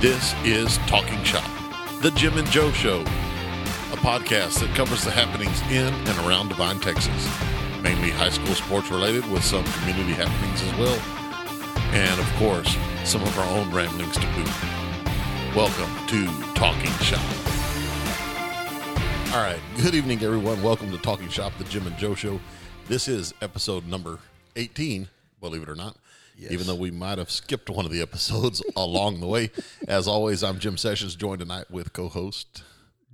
This is Talking Shop, the Jim and Joe Show, a podcast that covers the happenings in and around Devine, Texas, mainly high school sports related with some community happenings as well, and of course, some of our own ramblings to boot. Welcome to Talking Shop. All right, good evening, everyone. Welcome to Talking Shop, the Jim and Joe Show. This is episode number 18, believe it or not. Even though we might have skipped one of the episodes along the way. As always, I'm Jim Sessions, joined tonight with co host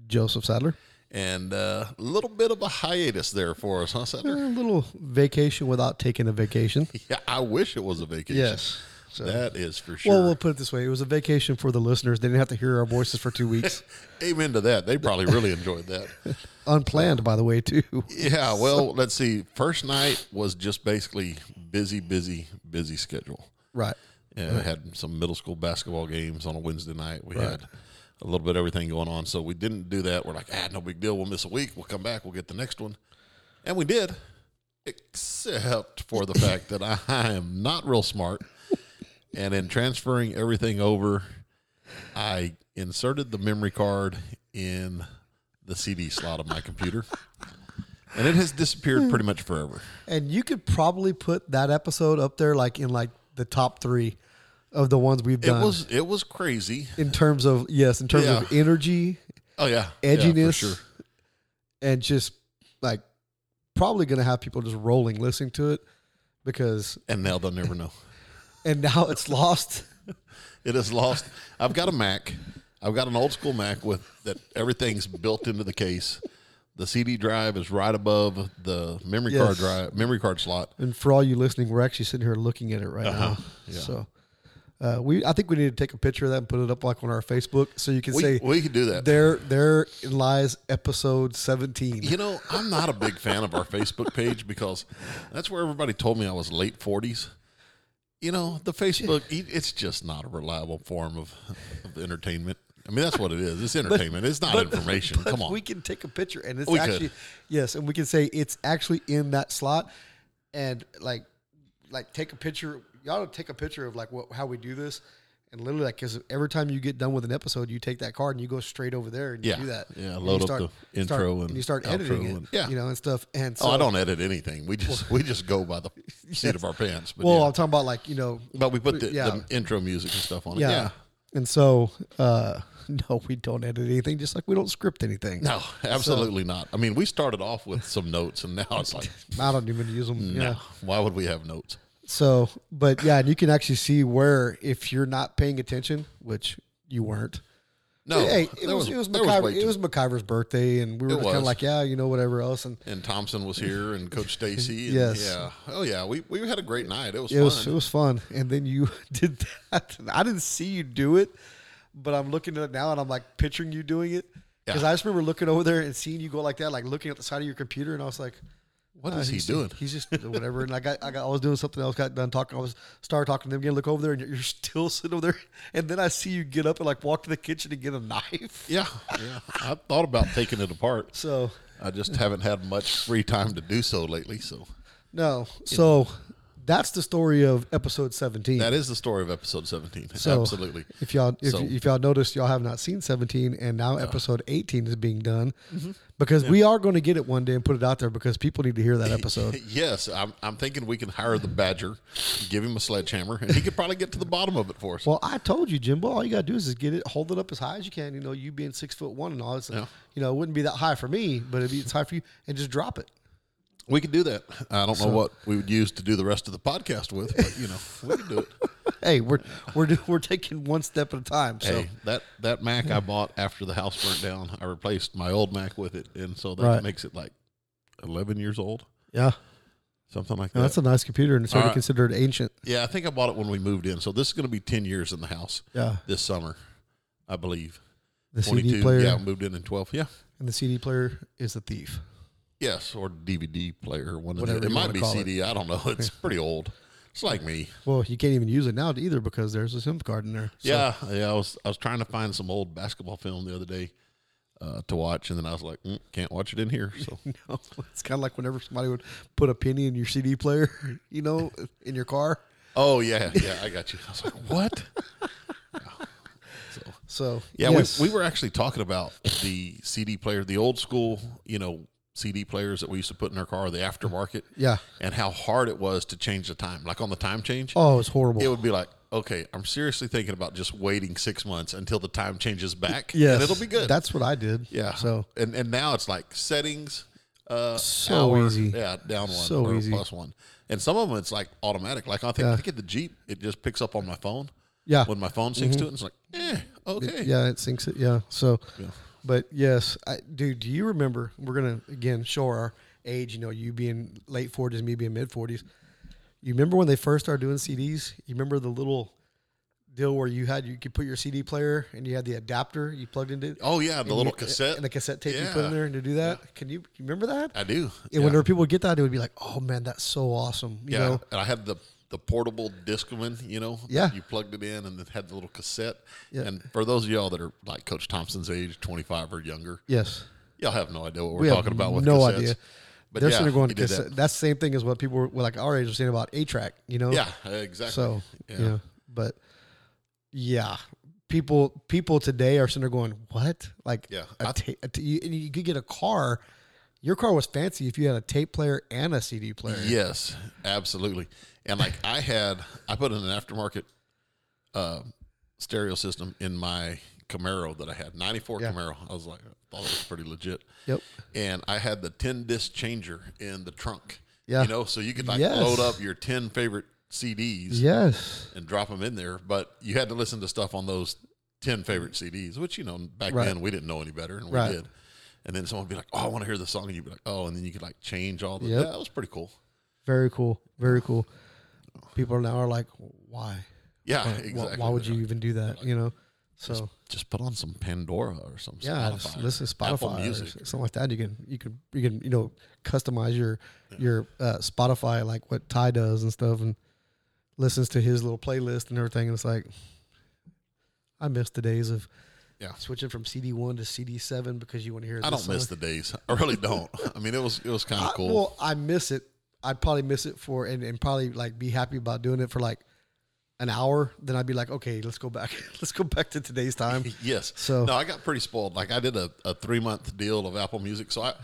Joseph Sadler. and uh, a little bit of a hiatus there for us, huh, Sadler? A little vacation without taking a vacation. Yeah, I wish it was a vacation. Yes. So, That is for sure. well, we'll put it this way: it was a vacation for the listeners. They didn't have to hear our voices for two weeks, Amen to that. They probably really enjoyed that. unplanned, by the way, too. Yeah, well, let's see. First night was just basically busy, busy, busy schedule. Right. Yeah, we had some middle school basketball games on a Wednesday night. We Right. had a little bit of everything going on, so we didn't do that. We're like, ah, no big deal. We'll miss a week. We'll come back. We'll get the next one, and we did, except for the fact that I am not real smart, and in transferring everything over, I inserted the memory card in the CD slot of my computer, and it has disappeared hmm. pretty much forever. And you could probably put that episode up there, like in like the top three of the ones we've done. It was it was crazy. in terms of yes, in terms of energy, Oh yeah, Yeah, edginess, sure. and just like probably going to have people just rolling listening to it because And now they'll never know. and now it's lost. It is lost. I've got a Mac. I've got an old school Mac with that everything's built into the case. The CD drive is right above the memory card drive, memory card slot. And for all you listening, we're actually sitting here looking at it right Uh-huh. now. Yeah. So uh, we, I think we need to take a picture of that and put it up like on our Facebook, so you can We, say we can do that. there, there lies episode seventeen. You know, I'm not a big fan of our Facebook page because that's where everybody told me I was late 40s. You know, the Facebook, it's just not a reliable form of, of entertainment. I mean, that's what it is. It's entertainment. it's not information. But Come on. we can take a picture, and it's We could. actually yes, and we can say it's actually in that slot, and like, like take a picture. Y'all take a picture of like what, how we do this, and literally like because every time you get done with an episode, you take that card and you go straight over there and you Yeah. do that. Yeah, load you up the you start- intro and you start editing it, and- yeah. you know, and stuff. And so, oh, I don't edit anything. We just we just go by the seat of our pants. But Well, yeah. I'm talking about like you know, But we put the, yeah. the intro music and stuff on it. Yeah. And so, uh, no, we don't edit anything. Just like we don't script anything. No, absolutely not. I mean, we started off with some notes, and now it's like, I don't even use them. no, Yeah. why would we have notes? So, but yeah, and you can actually see where if you're not paying attention, which you weren't. No, hey, it there was, it was there was it was McIver's birthday, and we were just kind of like, yeah, you know, whatever else, and and Thompson was here, and Coach Stacy. and Yes. Yeah. Oh yeah, we we had a great night. It was it fun. was it was fun. And then you did that. I didn't see you do it, but I'm looking at it now, and I'm like picturing you doing it because Yeah. I just remember looking over there and seeing you go like that, like looking at the side of your computer, and I was like. what "Ah, is he he's- doing? He's just whatever. And I got, I got, I was doing something else. Got done talking. I was started talking to them again. Look over there, and you're, you're still sitting over there. And then I see you get up and like walk to the kitchen and get a knife. Yeah, yeah. I thought about taking it apart. So I just haven't had much free time to do so lately. So no, so that's the story of episode 17. that is the story of episode seventeen. So, Absolutely. If y'all, if, So- if y'all noticed, y'all have not seen 17, and now episode 18 is being done Mm-hmm. because we are going to get it one day and put it out there because people need to hear that episode. Yes, I'm, I'm thinking we can hire the Badger, give him a sledgehammer, and he could probably get to the bottom of it for us. Well, I told you, Jimbo. All you gotta do is just get it, hold it up as high as you can. You know, you being six foot one and all this. Yeah. You know, it wouldn't be that high for me, but it'd be it's high for you, and just drop it. We could do that. I don't know what we would use to do the rest of the podcast with, but you know, we could do it. Hey, we're we're do, we're taking one step at a time. So Hey, that that Mac I bought after the house burnt down, I replaced my old Mac with it, and so that Right. makes it like eleven years old, yeah, something like No, that. that's a nice computer, and it's already right. considered ancient. yeah, I think I bought it when we moved in, so this is going to be ten years in the house Yeah, this summer, I believe. the CD 22, player yeah, moved in in twelve. Yeah, and the CD player is a thief. Yes, or DVD player, one of Whatever the, it you might wanna be call it. CD. I don't know. It's pretty old. It's like me. Well, you can't even use it now either because there's a SIM card in there. So- Yeah, yeah. I was I was trying to find some old basketball film the other day uh, to watch, and then I was like, mm, can't watch it in here. So No, it's kind of like whenever somebody would put a penny in your CD player, you know, in your car. Oh yeah, yeah, I got you. I was like, what? So So Yeah, yes. we, we were actually talking about the CD player, the old school, you know, CD players that we used to put in our car, the aftermarket, yeah. and how hard it was to change the time. Like on the time change, Oh, it's horrible. it would be like, okay, I'm seriously thinking about just waiting six months until the time changes back, yeah. and it'll be good. That's what I did. yeah. So and and now it's like settings, uh, So hour, easy. yeah, down one So easy. plus one, and some of them it's like automatic. Like I think, I Yeah. think at the Jeep, it just picks up on my phone yeah, when my phone syncs to it. It's like, eh, okay, yeah, it syncs it. Yeah. So, Yeah. But yes, I, dude, do you remember? We're gonna again show our age. You know, you being late forties, me being mid forties. You remember when they first started doing CDs? You remember the little deal where you had you could put your CD player and you had the adapter you plugged into it. Oh yeah, the little you- cassette. and the cassette tape you put in there and to do that. Can you, you remember that? I do. And yeah. whenever people would get that, it would be like, "Oh man, that's so awesome!" You yeah, know, and I had the the portable Discman. You know, Yeah. you plugged it in and it had the little cassette. Yeah. And for those of y'all that are like Coach Thompson's age, twenty five or younger, yes, y'all have no idea what we're we talking about with no cassettes. idea. But They're yeah, sitting there going to cassette. that. That's the same thing as what people were like our age were saying about A track. You know, Yeah, exactly. So Yeah. but yeah, people people today are sitting there going, "What?" Like Yeah. a ta- a ta- you, and you could get a car. Your car was fancy if you had a tape player and a CD player. Yes, absolutely. And like I had, I put in an aftermarket uh, stereo system in my Camaro that I had, '94 Yeah. Camaro. I was like, I thought it was pretty legit. Yep. And I had the 10 disc changer in the trunk. Yeah. You know, so you could like Yes. load up your 10 favorite CDs Yes. and drop them in there, but you had to listen to stuff on those 10 favorite CDs, which, you know, back Right. then we didn't know any better and we Right. did. And then someone would be like, oh, I want to hear the song. And you'd be like, oh, and then you could like change all the, Yep. yeah, that was pretty cool. Very cool. Very cool. People now are like, "Why? Yeah, Why, exactly. why would you even do that?" You know. So just put on some Pandora or some yeah, Spotify. just listen to Spotify or Music. something like that. You can you can you can you know customize your your uh, Spotify like what Ty does and stuff, and listens to his little playlist and everything. And it's like, I miss the days of Yeah. switching from CD one to CD seven because you want to hear. I don't miss uh, the days. I really don't. I mean, it was it was kind of cool. Well, I miss it. I'd probably miss it for and, and probably like be happy about doing it for like an hour. Then I'd be like, okay, let's go back. let's go back to today's time. yes. So- no, I got pretty spoiled. Like I did a, a three month deal of Apple Music, so I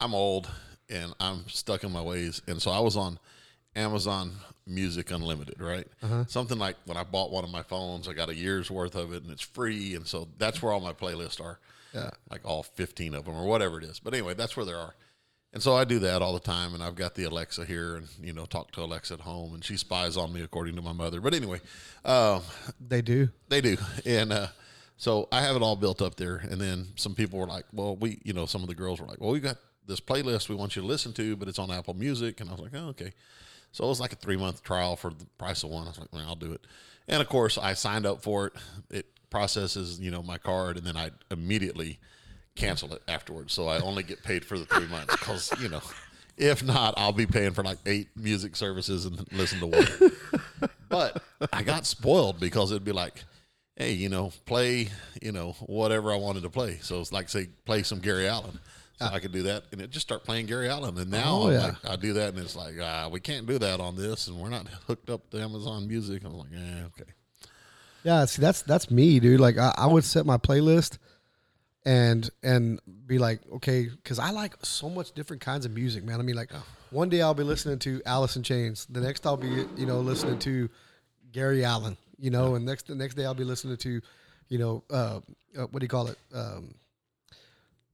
I'm old and I'm stuck in my ways, and so I was on Amazon Music Unlimited, right? Uh-huh. Something like when I bought one of my phones, I got a year's worth of it, and it's free, and so that's where all my playlists are. Yeah. like all 15 of them or whatever it is. But anyway, that's where they are. And so I do that all the time. And I've got the Alexa here and, you know, talk to Alexa at home and she spies on me according to my mother. But anyway, um, They do. they do. And, uh, so I have it all built up there. And then some people were like, well, we, you know, some of the girls were like, well, we got this playlist we want you to listen to, but it's on Apple Music. And I was like, oh, okay. So it was like a three month trial for the price of one. I was like, well, I'll do it. And of course, I signed up for it. It processes, you know, my card, and then I immediately cancel it afterwards. So I only get paid for the three months because, you know, if not, I'll be paying for like eight music services and listen to one. but I got spoiled because it'd be like, hey, you know, play, you know, whatever I wanted to play. So it's like, say, play some Gary Allan. So I could do that, and it just start playing Gary Allan. And now Oh, yeah. like, I do that, and it's like, ah, we can't do that on this, and we're not hooked up to Amazon Music. I'm like, yeah, okay. Yeah, see that's that's me, dude. Like I, I would set my playlist and and be like, okay, because I like so much different kinds of music, man. I mean, like one day I'll be listening to Alice in Chains. The next I'll be, you know, listening to Gary Allan. You know, and next the next day I'll be listening to, you know, uh, uh, what do you call it? Um,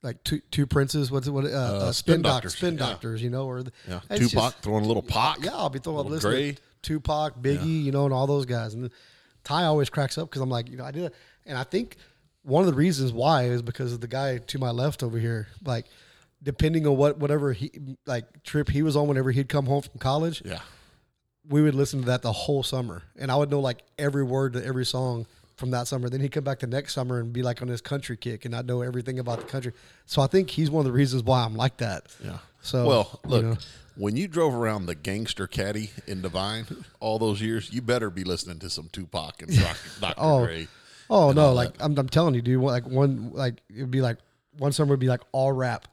like two two princes. What's it? What? Uh, uh, Spin spin doctors. Spin yeah. doctors. You know, or the, Yeah, Tupac just- throwing a little Pac. yeah, I'll be throwing a Little to Tupac, Biggie, you know, and all those guys. And Ty always cracks up because I'm like, you know, I did it, and I think one of the reasons why is because of the guy to my left over here. Like, depending on what whatever he like trip he was on whenever he'd come home from college, Yeah, we would listen to that the whole summer, and I would know like every word to every song from that summer. Then he'd come back the next summer and be like on his country kick, and I'd know everything about the country. So I think he's one of the reasons why I'm like that. yeah. So well, you look, know. when you drove around the gangster caddy in Devine all those years, you better be listening to some Tupac and Dr. Dr. Oh. Dre. Oh no, like I'm, I'm telling you, dude. Like one, like it'd be like one summer would be like all rap,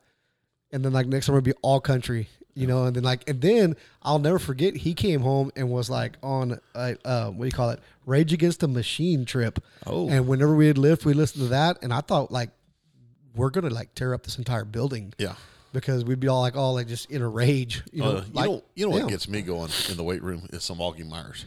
and then like next summer would be all country. You know, and then like, and then I'll never forget. He came home and was like on a uh, what do you call it? Rage Against the Machine trip. Oh. and whenever we had lift, we listened to that, and I thought like we're gonna like tear up this entire building. Yeah. because we'd be all like all like just in a rage. You know, Uh, you like, know, you know what yeah. gets me going in the weight room is some Augie Meyers,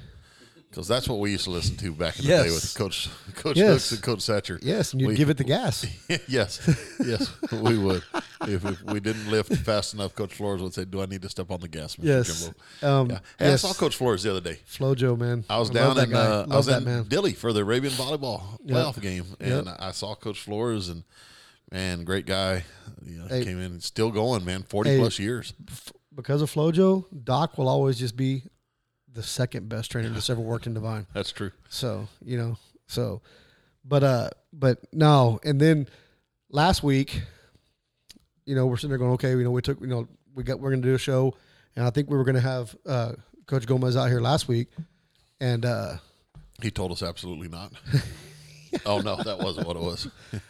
because that's what we used to listen to back in the day with Coach Coach Yes. Hooks and Coach Satcher. Yes, and you'd We- give it the gas. yes, yes, we would. If, if we didn't lift fast enough, Coach Flores would say, "Do I need to step on the gas, Mr. Yes. Jimbo?" Um, Yeah. Hey, yes. I saw Coach Flores the other day. Flojo, man. I was love down in uh, I was in man. Dilley for the Arabian volleyball Yep. playoff game, and Yep. I saw Coach Flores and man, great guy. You know, Hey. came in, still going, man, forty Hey. plus years. Because of Flojo, Doc will always just be the second best trainer that's ever worked in Devine. That's true. So you know, so, but uh, but no, and then last week, you know, we're sitting there going, okay, you know, we took, you know, we got, we're gonna do a show, and I think we were gonna have uh, Coach Gomez out here last week, and uh, He told us absolutely not. oh no, that wasn't what it was.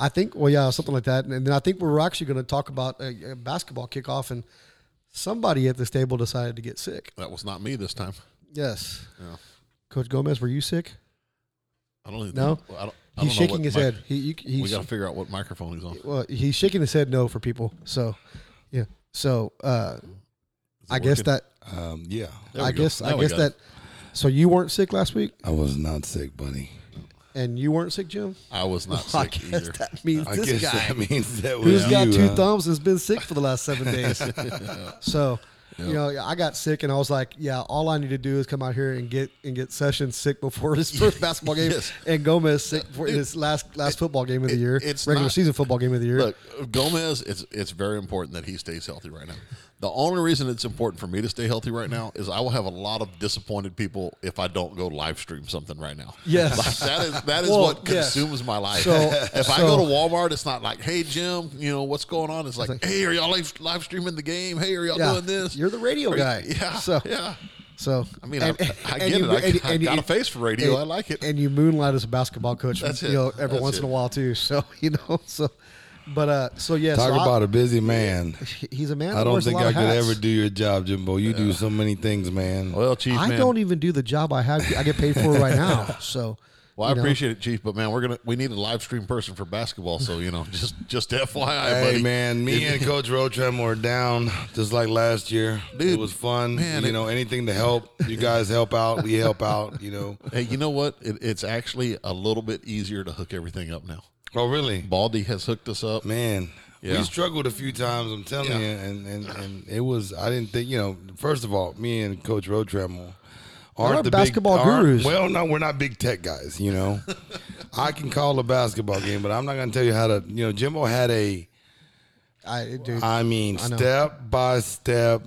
I think, well, yeah, something like that, and then I think we're actually going to talk about a, a basketball kickoff, and somebody at this table decided to get sick. That was not me this time. Yes, Yeah. Coach Gomez, were you sick? I don't even No? think, well, I don't, I He's don't shaking his mic- head. He, you, We he's got to figure out what microphone he's on. Well, he's shaking his head no for people. So, yeah. So, uh, it I guess that Um, yeah, There we I guess I guess got it. that. So you weren't sick last week, I was not sick, buddy. And you weren't sick, Jim. I was not I sick guess either. that means I this guess guy that means that was who's got you, two huh? thumbs has been sick for the last seven days. So. You know, I got sick, and I was like, "Yeah, all I need to do is come out here and get and get Sessions sick before his first basketball game, Yes. and Gomez sick for his last last football game of the it- year, it's regular not- season football game of the year." Look, Gomez, it's it's very important that he stays healthy right now. The only reason it's important for me to stay healthy right now is I will have a lot of disappointed people if I don't go live stream something right now. Yes. Like, that is that is Well, what yes. consumes my life. So- if I go to Walmart, it's not like, hey Jim, you know what's going on? It's like, hey, are y'all live, live streaming the game? Hey, are y'all yeah, doing this? you're the radio Are you- guy. Yeah, So yeah. so I mean, and- I, I get you- it. I, and- I and you- got a face for radio. I like it. and you moonlight as a basketball coach, That's you know, every That's once it. in a while too. So you know, so but uh, so yeah, Talk so about a busy man. he's a man. I don't think I could ever do your job, Jimbo. You do so many things, man. well, Chief, I man, don't even do the job I have. I get paid for right now. So Well, I know. appreciate it, Chief, but man, we're gonna we need a live stream person for basketball. So you know, just just FYI, Hey buddy. man, me and Coach Rotram were down just like last year. Dude, it was fun. man, you it- know, anything to help. You guys help out. We help out. You know. Hey, you know what? It, it's actually a little bit easier to hook everything up now. Oh really? Baldy has hooked us up. Man, Yeah. we struggled a few times. I'm telling Yeah. you, and, and and it was. I didn't think. You know, first of all, me and Coach Rotram aren't the basketball big, gurus. Well, no, we're not big tech guys. You know, I can call a basketball game, but I'm not going to tell you how to. You know, Jimbo had a. I dude, I mean, I step by step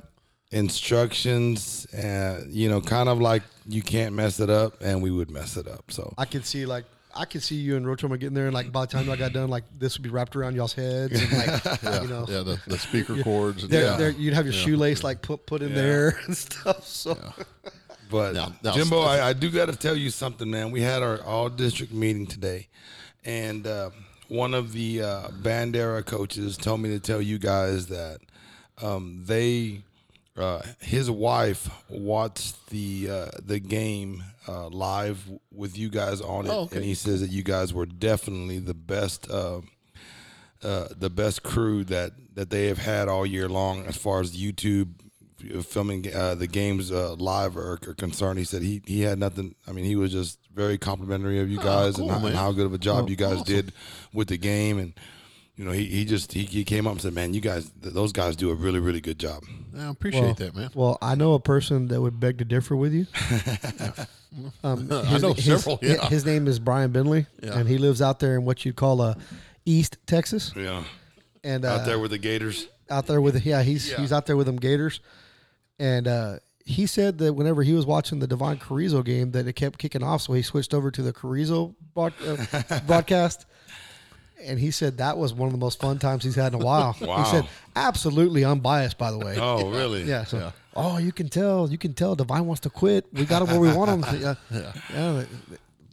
instructions, and you know, kind of like you can't mess it up, and we would mess it up. So I could see like I could see you and Rotoma getting there, and like by the time I got done, like this would be wrapped around y'all's heads, and like you know, Yeah, the, the speaker cords. And, there, yeah. there, you'd have your shoelace like put put in there and stuff. So But Now- now- Jimbo, I, I do got to tell you something, man. We had our all district meeting today, and uh, one of the uh, Bandera coaches told me to tell you guys that um, they, uh, his wife watched the uh, the game uh, live with you guys on it, Oh, okay. and he says that you guys were definitely the best. Uh, uh, the best crew that, that they have had all year long as far as YouTube filming uh, the games uh, live are, are concerned. He said he he had nothing. I mean, he was just very complimentary of you guys Oh, cool, and, how, and how good of a job you guys awesome. did with the game. And you know, he, he just he, he came up and said, "Man, you guys, th- those guys do a really really good job." I appreciate well, that, man. well, I know a person that would beg to differ with you. Um, I his- know his- several, his- yeah. His name is Brian Bentley, Yeah. and he lives out there in what you'd call a East Texas, Yeah, and uh, out there with the Gators. out there with yeah he's Yeah. he's out there with them Gators, and uh, he said that whenever he was watching the Devine Carrizo game that it kept kicking off, so he switched over to the Carrizo broad, uh, broadcast. And he said that was one of the most fun times he's had in a while. Wow. He said, absolutely unbutbiased, by the way. Oh, really? Yeah. So, Yeah. oh, you can tell. You can tell. Devine wants to quit. We got him where we want him. Yeah. yeah. the,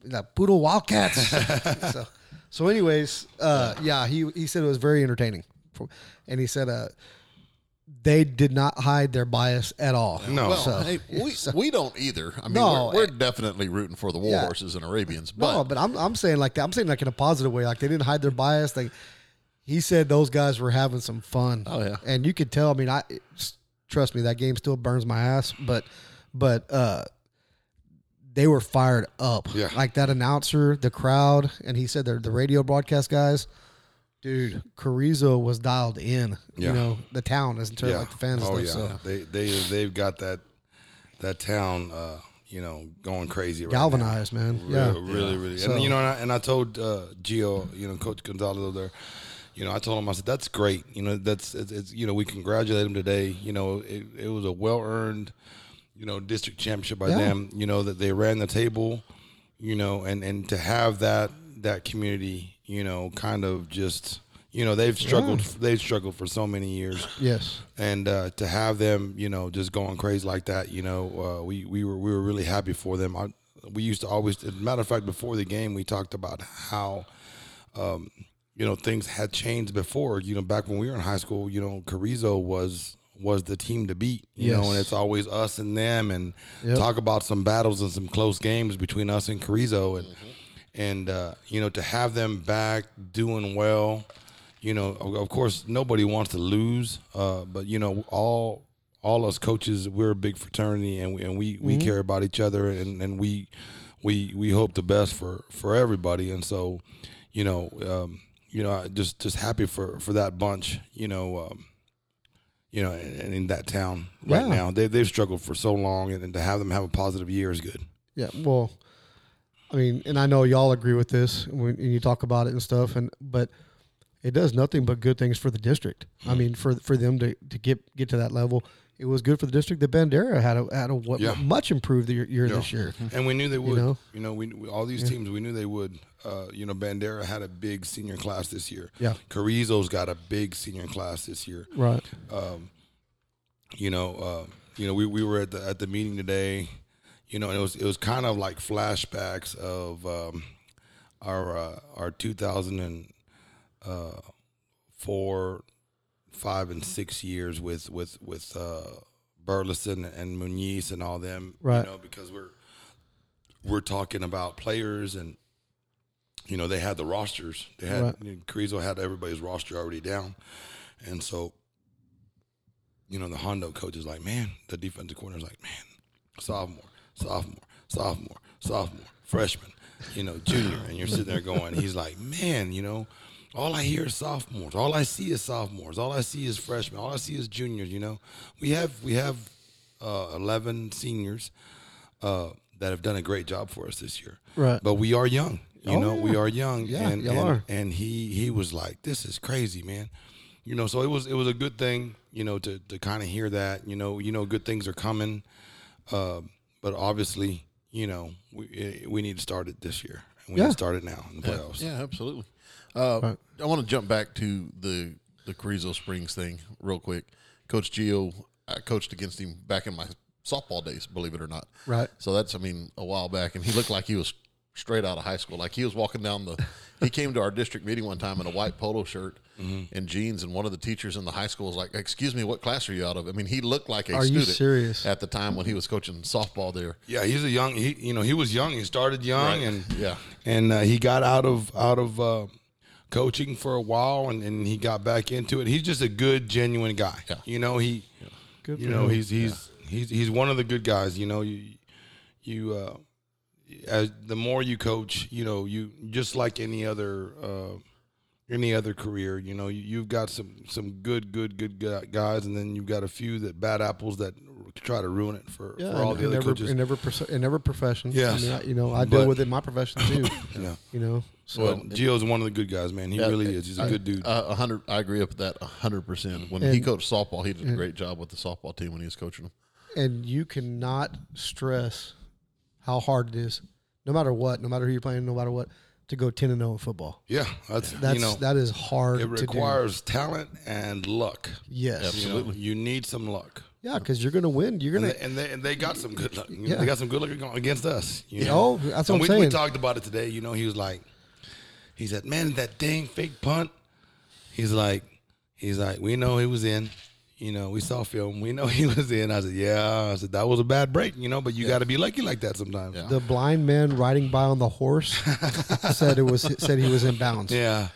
the Poodle Wildcats. so, so, anyways, uh, yeah, he he said it was very entertaining, and he said, uh, they did not hide their bias at all. No. Well, So- hey, we, we don't either. I mean, No, we're, we're definitely rooting for the war yeah. horses and Arabians, but no, but I'm I'm saying like that. I'm saying like in a positive way. Like they didn't hide their bias. Like he said, those guys were having some fun. Oh, yeah. and you could tell. I mean, I trust me, that game still burns my ass. But but uh, they were fired up. Yeah. like that announcer, the crowd, and he said they're the radio broadcast guys. Dude, Carrizo was dialed in. Yeah. You know the town as in terms of like the fans. oh and yeah. So They they they've got that that town, uh, you know, going crazy. Right galvanized, man. Now. Yeah, Really, really, really. So- And you know, and I, and I told uh, Gio, you know, Coach Gonzalez over there. You know, I told him, I said, "That's great. You know, that's it's, it's you know, we congratulate him today. You know, it, it was a well earned, you know, district championship by Yeah. them. You know that they ran the table. You know, and and to have that that community, you know, kind of just, you know, they've struggled. They've struggled for so many years yes, and uh, to have them, you know, just going crazy like that, you know, uh, we we were we were really happy for them. I, we used to always, as a matter of fact, before the game, we talked about how, um, you know, things had changed before. You know, back when we were in high school, you know, Carrizo was was the team to beat. You know, Yes. and it's always us and them, and Yep. talk about some battles and some close games between us and Carrizo, and Mm-hmm. And uh, you know, to have them back doing well you know, of, of course, nobody wants to lose, uh, but you know, all all us coaches, we're a big fraternity, and we and we, we care about each other, and, and we we we hope the best for for everybody, and so, you know, um, you know, just just happy for for that bunch, you know, um, you know, in, in that town right Yeah. now, they they've struggled for so long, and, and to have them have a positive year is good. Yeah, well, I mean, and I know y'all agree with this when and you talk about it and stuff, and but it does nothing but good things for the district. I mean, for for them to, to get get to that level, it was good for the district. The Bandera had a had a what, Yeah. much improved year, year Yeah. this year. And we knew they would. You know? you know, we, we all these teams we knew they would. Uh, you know, Bandera had a big senior class this year. Yeah. Carrizo's got a big senior class this year. Right. You know, uh, you know, we, we were at the at the meeting today. You know, it was it was kind of like flashbacks of um, our uh, our 2004, five, and six years with with with uh, Burleson and Muniz and all them. Right. You know, because we're we're talking about players and you know they had the rosters. They had Right. you know, Carrizo had everybody's roster already down, and so you know the Hondo coach is like, man, the defensive coordinator is like, man, sophomore, sophomore, sophomore, sophomore, freshman, you know, junior, and you're sitting there going, he's like, man, you know. All I hear is sophomores. All I see is sophomores. All I see is freshmen. All I see is juniors. You know, we have we have uh, eleven seniors, uh, that have done a great job for us this year. Right. But we are young. You Oh, know, we are young. Yeah, and, y'all and, are. and he he was like, This is crazy, man. You know, so it was it was a good thing, you know, to to kind of hear that. You know, you know, good things are coming. Uh, but obviously, you know, we eh, we need to start it this year. And we Yeah. need to start it now in the playoffs. Yeah, absolutely. Uh, I want to jump back to the the Carrizo Springs thing real quick. Coach Gio, I coached against him back in my softball days, believe it or not. Right. So that's, I mean, a while back, and he looked like he was straight out of high school. Like he was walking down the. he came to our district meeting one time in a white polo shirt and jeans, and one of the teachers in the high school was like, "Excuse me, what class are you out of?" I mean, he looked like a Are you student serious? at the time when he was coaching softball there. Yeah, he's a young. He you know he was young. He started young Right. and Yeah. and uh, he got out of out of uh, coaching for a while and, and he got back into it. He's just a good, genuine guy. Yeah. You know he, Good you for know him. he's he's he's he's one of the good guys. You know you you uh, as the more you coach, you know you just like any other. Uh, any other career, you know, you, you've got some some good, good, good guys, and then you've got a few that bad apples that try to ruin it for, Yeah, for all in, the other in every, coaches. in every in every profession. yeah, I mean, you know, I deal But- with it in my profession too. yeah. you know, so Well, Gio's one of the good guys, man. He Yeah, really is. He's a I- good dude. A hundred. I agree with that a hundred percent. When he coached softball, he did a great job with the softball team when he was coaching them. and you cannot stress how hard it is, no matter what, no matter who you're playing, no matter what, to go ten and zero in football. yeah, that's, That's you know, that is hard. it to do. requires talent and luck. yes, You know, you need some luck. yeah, because you're gonna win. You're gonna and they and they got some good luck. Yeah. They got some good luck against us. You know? oh, that's what And I'm we, we talked about it today. You know, he was like, he said, "Man, that dang fake punt." He's like, he's like, we know he was in. You know, we saw film. We know he was in. I said, yeah. I said that was a bad break, you know. But you got to be lucky like that sometimes. Yeah. The blind man riding by on the horse said it was said he was in bounds. Yeah,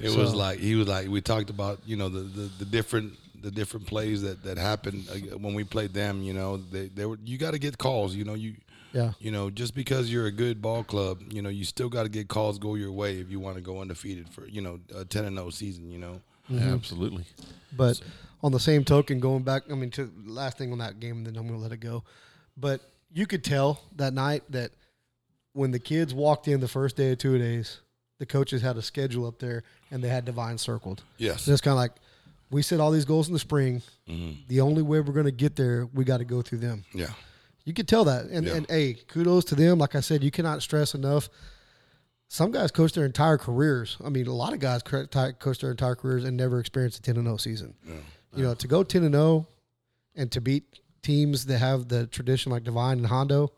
it was like he was like we talked about you know the, the, the different the different plays that that happened uh, when we played them. You know they they were you got to get calls. You know you Yeah. you know just because you're a good ball club, you know you still got to get calls go your way if you want to go undefeated for you know a ten and zero season. You know. Absolutely. But on the same token, going back, I mean, to the last thing on that game, then I'm going to let it go. But you could tell that night that when the kids walked in the first day of two days, the coaches had a schedule up there and they had Devine circled. Yes. So it's kind of like we set all these goals in the spring. Mhm. The only way we're going to get there, we got to go through them. Yeah. You could tell that. And, Yeah. and hey, kudos to them. Like I said, you cannot stress enough. Some guys coach their entire careers. I mean, a lot of guys coach their entire careers and never experienced a 10 and 0 season. You know, to go 10 and 0 and to beat teams that have the tradition like Devine and Hondo,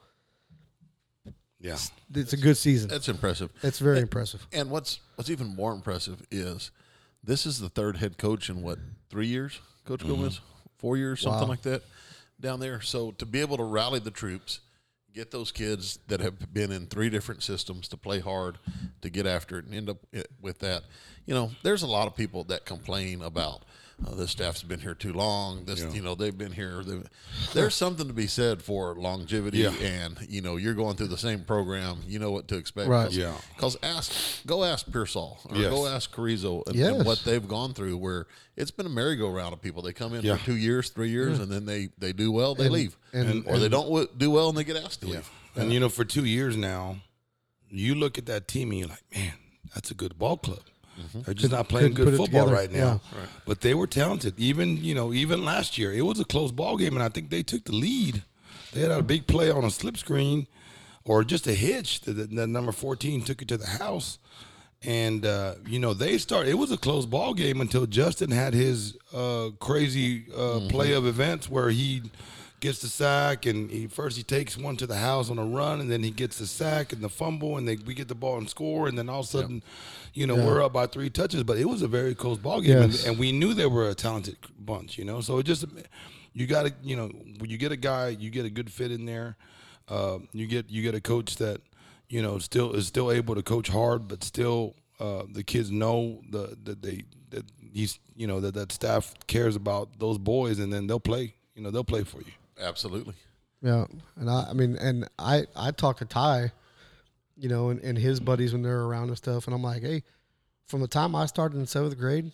Yeah. it's a good season. That's impressive. It's very impressive. And what's what's even more impressive is this is the third head coach in what three years, Coach mm-hmm. Gomez, four years, something Wow. like that, down there. So to be able to rally the troops, get those kids that have been in three different systems to play hard, to get after it, and end up eh, with that. You know, there's a lot of people that complain about. Uh, this staff's been here too long. This, Yeah. you know, they've been here. they there's something to be said for longevity, Yeah. and you know, you're going through the same program. You know what to expect. Right. 'Cause- Yeah. because ask, go ask Pearsall or Yes. go ask Carrizo and, Yes. and what they've gone through. Where it's been a merry-go-round of people. They come in Yeah. for two years, three years, and then they they do well, they And- leave, and- or they don't do well and they get asked to leave. And you know, for two years now, you look at that team and you're like, man, that's a good ball club. They're just not playing good football right now. But they were talented. Even you know, even last year, it was a close ball game, and I think they took the lead. They had a big play on a slip screen, or just a hitch. that that number fourteen took it to the house, and uh, you know they started. It was a close ball game until Justin had his uh, crazy uh, play of events where he gets the sack and he first he takes one to the house on a run and then he gets the sack and the fumble and they we get the ball and score and then all of a sudden you know we're up by three touches but it was a very close ball game Yes. and, and we knew they were a talented bunch you know so it just you got to you know when you get a guy you get a good fit in there uh, you get you get a coach that you know still is still able to coach hard but still uh, the kids know the that they that he's you know that that staff cares about those boys and then they'll play you know they'll play for you Absolutely. Yeah, and I, I mean, and I, I talk to Ty, you know, and, and his buddies when they're around and stuff, and I'm like, hey, from the time I started in seventh grade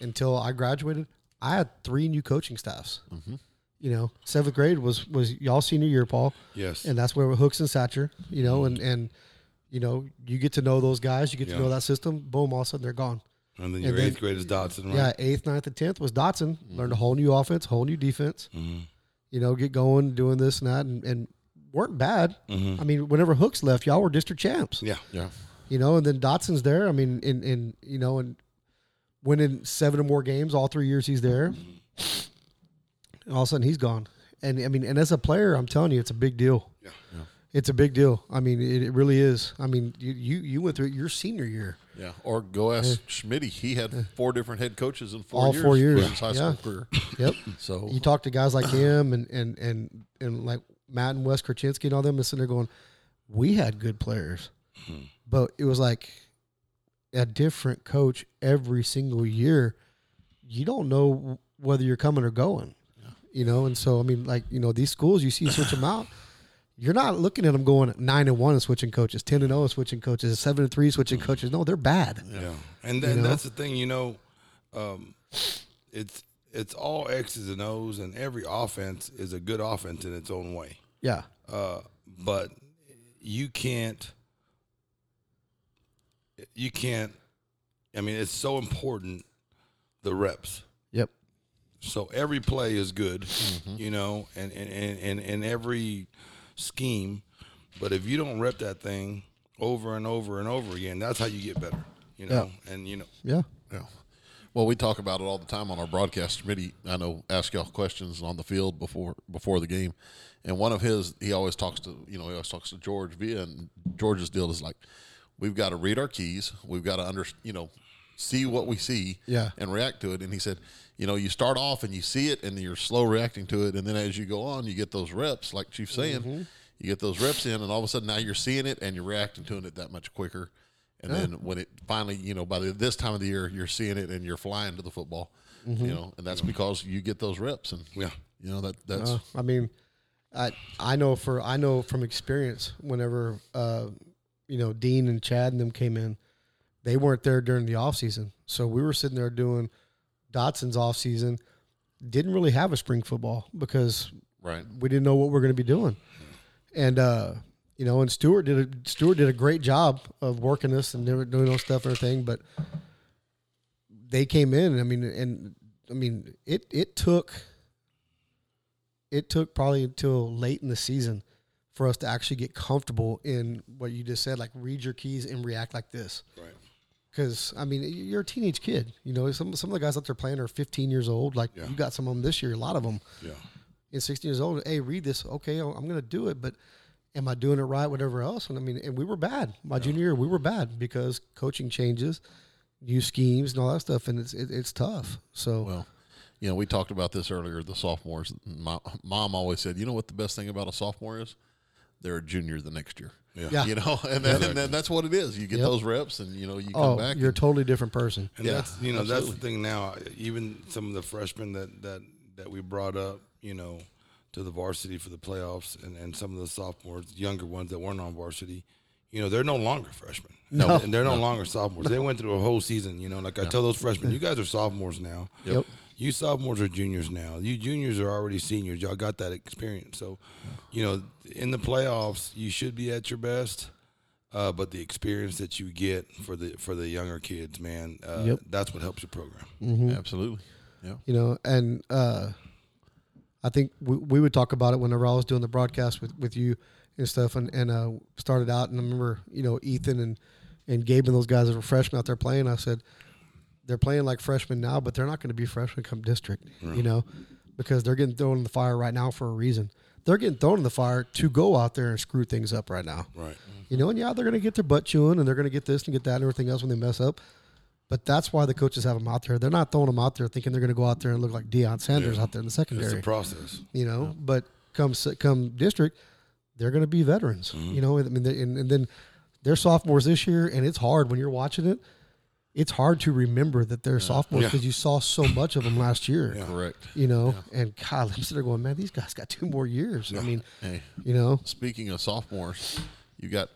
until I graduated, I had three new coaching staffs. Mm-hmm. You know, seventh grade was was y'all senior year, Paul, yes and that's where Hooks and Satcher. You know, and mm-hmm. and you know, you get to know those guys, you get Yeah. to know that system. Boom, all of a sudden they're gone. and then and your then- eighth grade is Dotson right Yeah, eighth, ninth, and tenth was Dotson. Learned a mm-hmm. whole new offense, whole new defense. You know, get going, doing this and that, and, and weren't bad. Mm-hmm. I mean, whenever Hooks left, y'all were district champs. yeah Yeah. You know, and then Dotson's there. I mean, in in you know, and winning seven or more games all three years he's there. And all of a sudden he's gone. And I mean, and as a player, I'm telling you, it's a big deal. Yeah. yeah. It's a big deal. I mean, it, it really is. I mean, you, you you went through your senior year. Yeah. Or go ask Schmitty. He had four different head coaches in four All years. four years. his high Yeah. school career. Yep. So you talk to guys like him and and and and like Matt and Wes Krasinski and all them, and sitting there going, "We had good players, but it was like a different coach every single year. You don't know whether you're coming or going, you know. And so, I mean, like you know, these schools you see switch them out. You're not looking at them going nine and one and switching coaches, ten and zero and switching coaches, seven and three switching coaches. No, they're bad. Yeah, and then know? that's the thing, you know, um, it's it's all X's and O's, and every offense is a good offense in its own way. Yeah, Uh, but you can't, you can't. I mean, it's so important the reps. yep, So every play is good, you know, and and, and, and and every scheme. But if you don't rep that thing over and over and over again, that's how you get better, you know. And you know, yeah, Yeah. Well, we talk about it all the time on our broadcast committee. I know ask y'all questions on the field before before the game, and one of his he always talks to you know he always talks to George via and George's deal is like we've got to read our keys, we've got to under you know see what we see Yeah. and react to it. And he said, you know, you start off and you see it and you're slow reacting to it, and then as you go on, you get those reps, like Chief's saying, Mm-hmm. you get those reps in, and all of a sudden now you're seeing it and you're reacting to it that much quicker. And then when it finally, you know, by the, this time of the year, you're seeing it and you're flying to the football, Mm-hmm. you know, and that's because you get those reps, and Yeah. you know that that's Uh, I mean, I I know for I know from experience. Whenever uh, you know Dean and Chad and them came in, they weren't there during the off season, so we were sitting there doing Dotson's off season. Didn't really have a spring football because right. we didn't know what we are going to be doing, and uh, you know, and Stewart did a Stewart did a great job of working us and doing doing those stuff and everything, but they came in. I mean, and I mean, it it took it took probably until late in the season for us to actually get comfortable in what you just said, like read your keys and react like this. Right. Because I mean, you're a teenage kid. You know, some some of the guys out there playing are 15 years old. Like Yeah. you got some of them this year. A lot of them Yeah. in 16 years old. Hey, read this. Okay, oh, I'm going to do it, but am I doing it right? Whatever else. And I mean, and we were bad. My junior year, we were bad because coaching changes, new schemes, and all that stuff, and it's it, it's tough. So Well, you know, we talked about this earlier. The sophomores. My mom always said, you know what the best thing about a sophomore is? They're a junior the next year. Yeah. Yeah. You know, and then, and then that's what it is. You get Yep. those reps, and you know, you come oh, back. you're a totally different person. And Yeah, that's you know that's the thing now. Even some of the freshmen that that that we brought up, you know, to the varsity for the playoffs, and and some of the sophomores, younger ones that weren't on varsity, you know, they're no longer freshmen. No. and they're no, longer sophomores. They went through a whole season. You know, like I tell those freshmen, you guys are sophomores now. Yep. You sophomores are juniors now. You juniors are already seniors. Y'all got that experience. So, you know, in the playoffs, you should be at your best. Uh, but the experience that you get for the for the younger kids, man, uh, Yep. that's what helps your program. Absolutely. Yeah. you know and uh i think we, we would talk about it whenever i was doing the broadcast with with you and stuff and and uh started out and i remember you know ethan and and gabe and those guys that were freshmen out there playing i said they're playing like freshmen now but they're not going to be freshmen come district you know because they're getting thrown in the fire right now for a reason they're getting thrown in the fire to go out there and screw things up right now Right. you know, and yeah, they're going to get their butt chewing and they're going to get this and get that and everything else when they mess up. But that's why the coaches have them out there. They're not throwing them out there thinking they're going to go out there and look like Deion Sanders Yeah. out there in the secondary. It's a process. you know, but come come district, they're going to be veterans. Mm-hmm. You know, I mean, they- and, and then they're sophomores this year, and it's hard when you're watching it. It's hard to remember that they're sophomores Yeah. because you saw so much of them last year. Yeah. Correct. You know, and God, I'm sitting there going, man, these guys got two more years. I mean, Hey, you know, speaking of sophomores, you got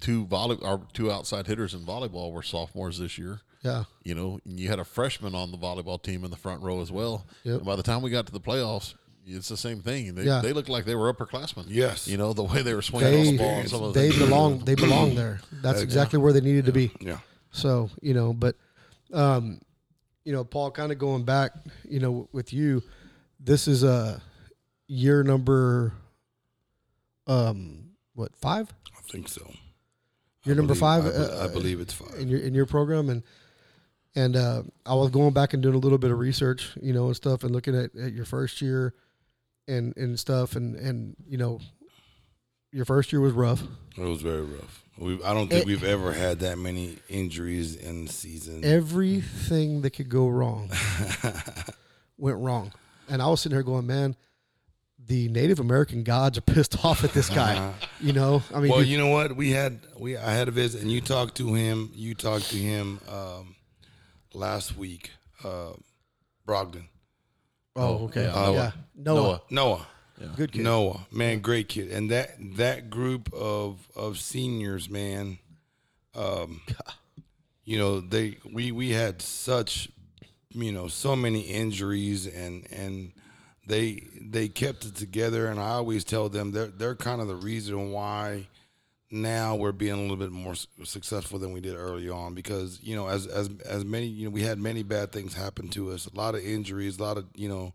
two volley or two outside hitters in volleyball were sophomores this year. Yeah, You know, and you had a freshman on the volleyball team in the front row as well. Yep. And by the time we got to the playoffs, it's the same thing. They, Yeah. they looked like they were upperclassmen. Yes. You know, the way they were swinging they the ball some of they things. belong they belong there. That's Yeah. exactly where they needed to be. Yeah. So you know, but um, you know, Paul, kind of going back, you know, with you, this is a year number, um, what five? I think so. Year I number believe- five. I, be- uh, I believe it's five. in your in your program and and uh, I was going back and doing a little bit of research, you know, and stuff, and looking at, at your first year and and stuff, and and you know, your first year was rough. It was very rough. We, I don't think It- we've ever had that many injuries in the season. Everything that could go wrong went wrong, and I was sitting here going, man. The Native American gods are pissed off at this guy. You know, I mean, well, you know what? We had we I had a visit, and you talked to him. You talked to him um, last week, uh, Brogdon, oh, okay, yeah, Noah. yeah, Noah, Noah, good kid. Noah, man, great kid, and that that group of of seniors, man, um, you know they we we had such you know so many injuries and and they they kept it together. And I always tell them they're they're kind of the reason why now we're being a little bit more successful than we did early on because you know as as as many you know we had many bad things happen to us a lot of injuries a lot of you know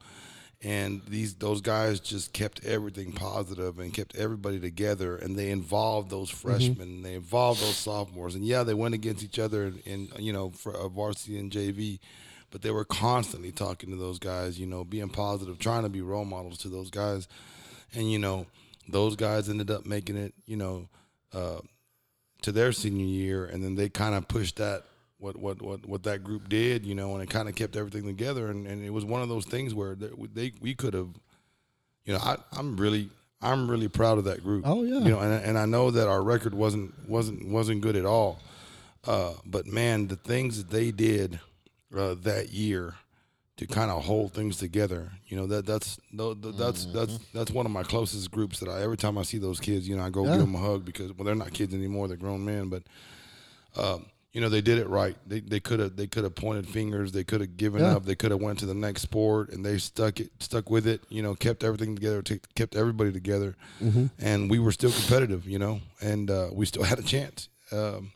and these those guys just kept everything positive and kept everybody together and they involved those freshmen they involved those sophomores. And yeah they went against each other in, in you know for uh, varsity and JV but they were constantly talking to those guys you know being positive trying to be role models to those guys. And you know those guys ended up making it you know uh, to their senior year and then they kind of pushed that what what what what that group did, you know, and it kind of kept everything together. And, and it was one of those things where they, they we could have, you know, I, I'm really I'm really proud of that group. Oh, yeah. you know, and and I know that our record wasn't wasn't wasn't good at all, uh, but man, the things that they did uh, that year to kind of hold things together, you know, that that's no, that- that's that's that's one of my closest groups that I every time I see those kids, you know, I go Yeah. give them a hug because well, they're not kids anymore; they're grown men, but um, you know they did it right. They they could have they could have pointed fingers. They could have given Yeah. up. They could have went to the next sport, and they stuck it stuck with it. You know, kept everything together, t- kept everybody together, and we were still competitive. You know, and uh, we still had a chance. Um,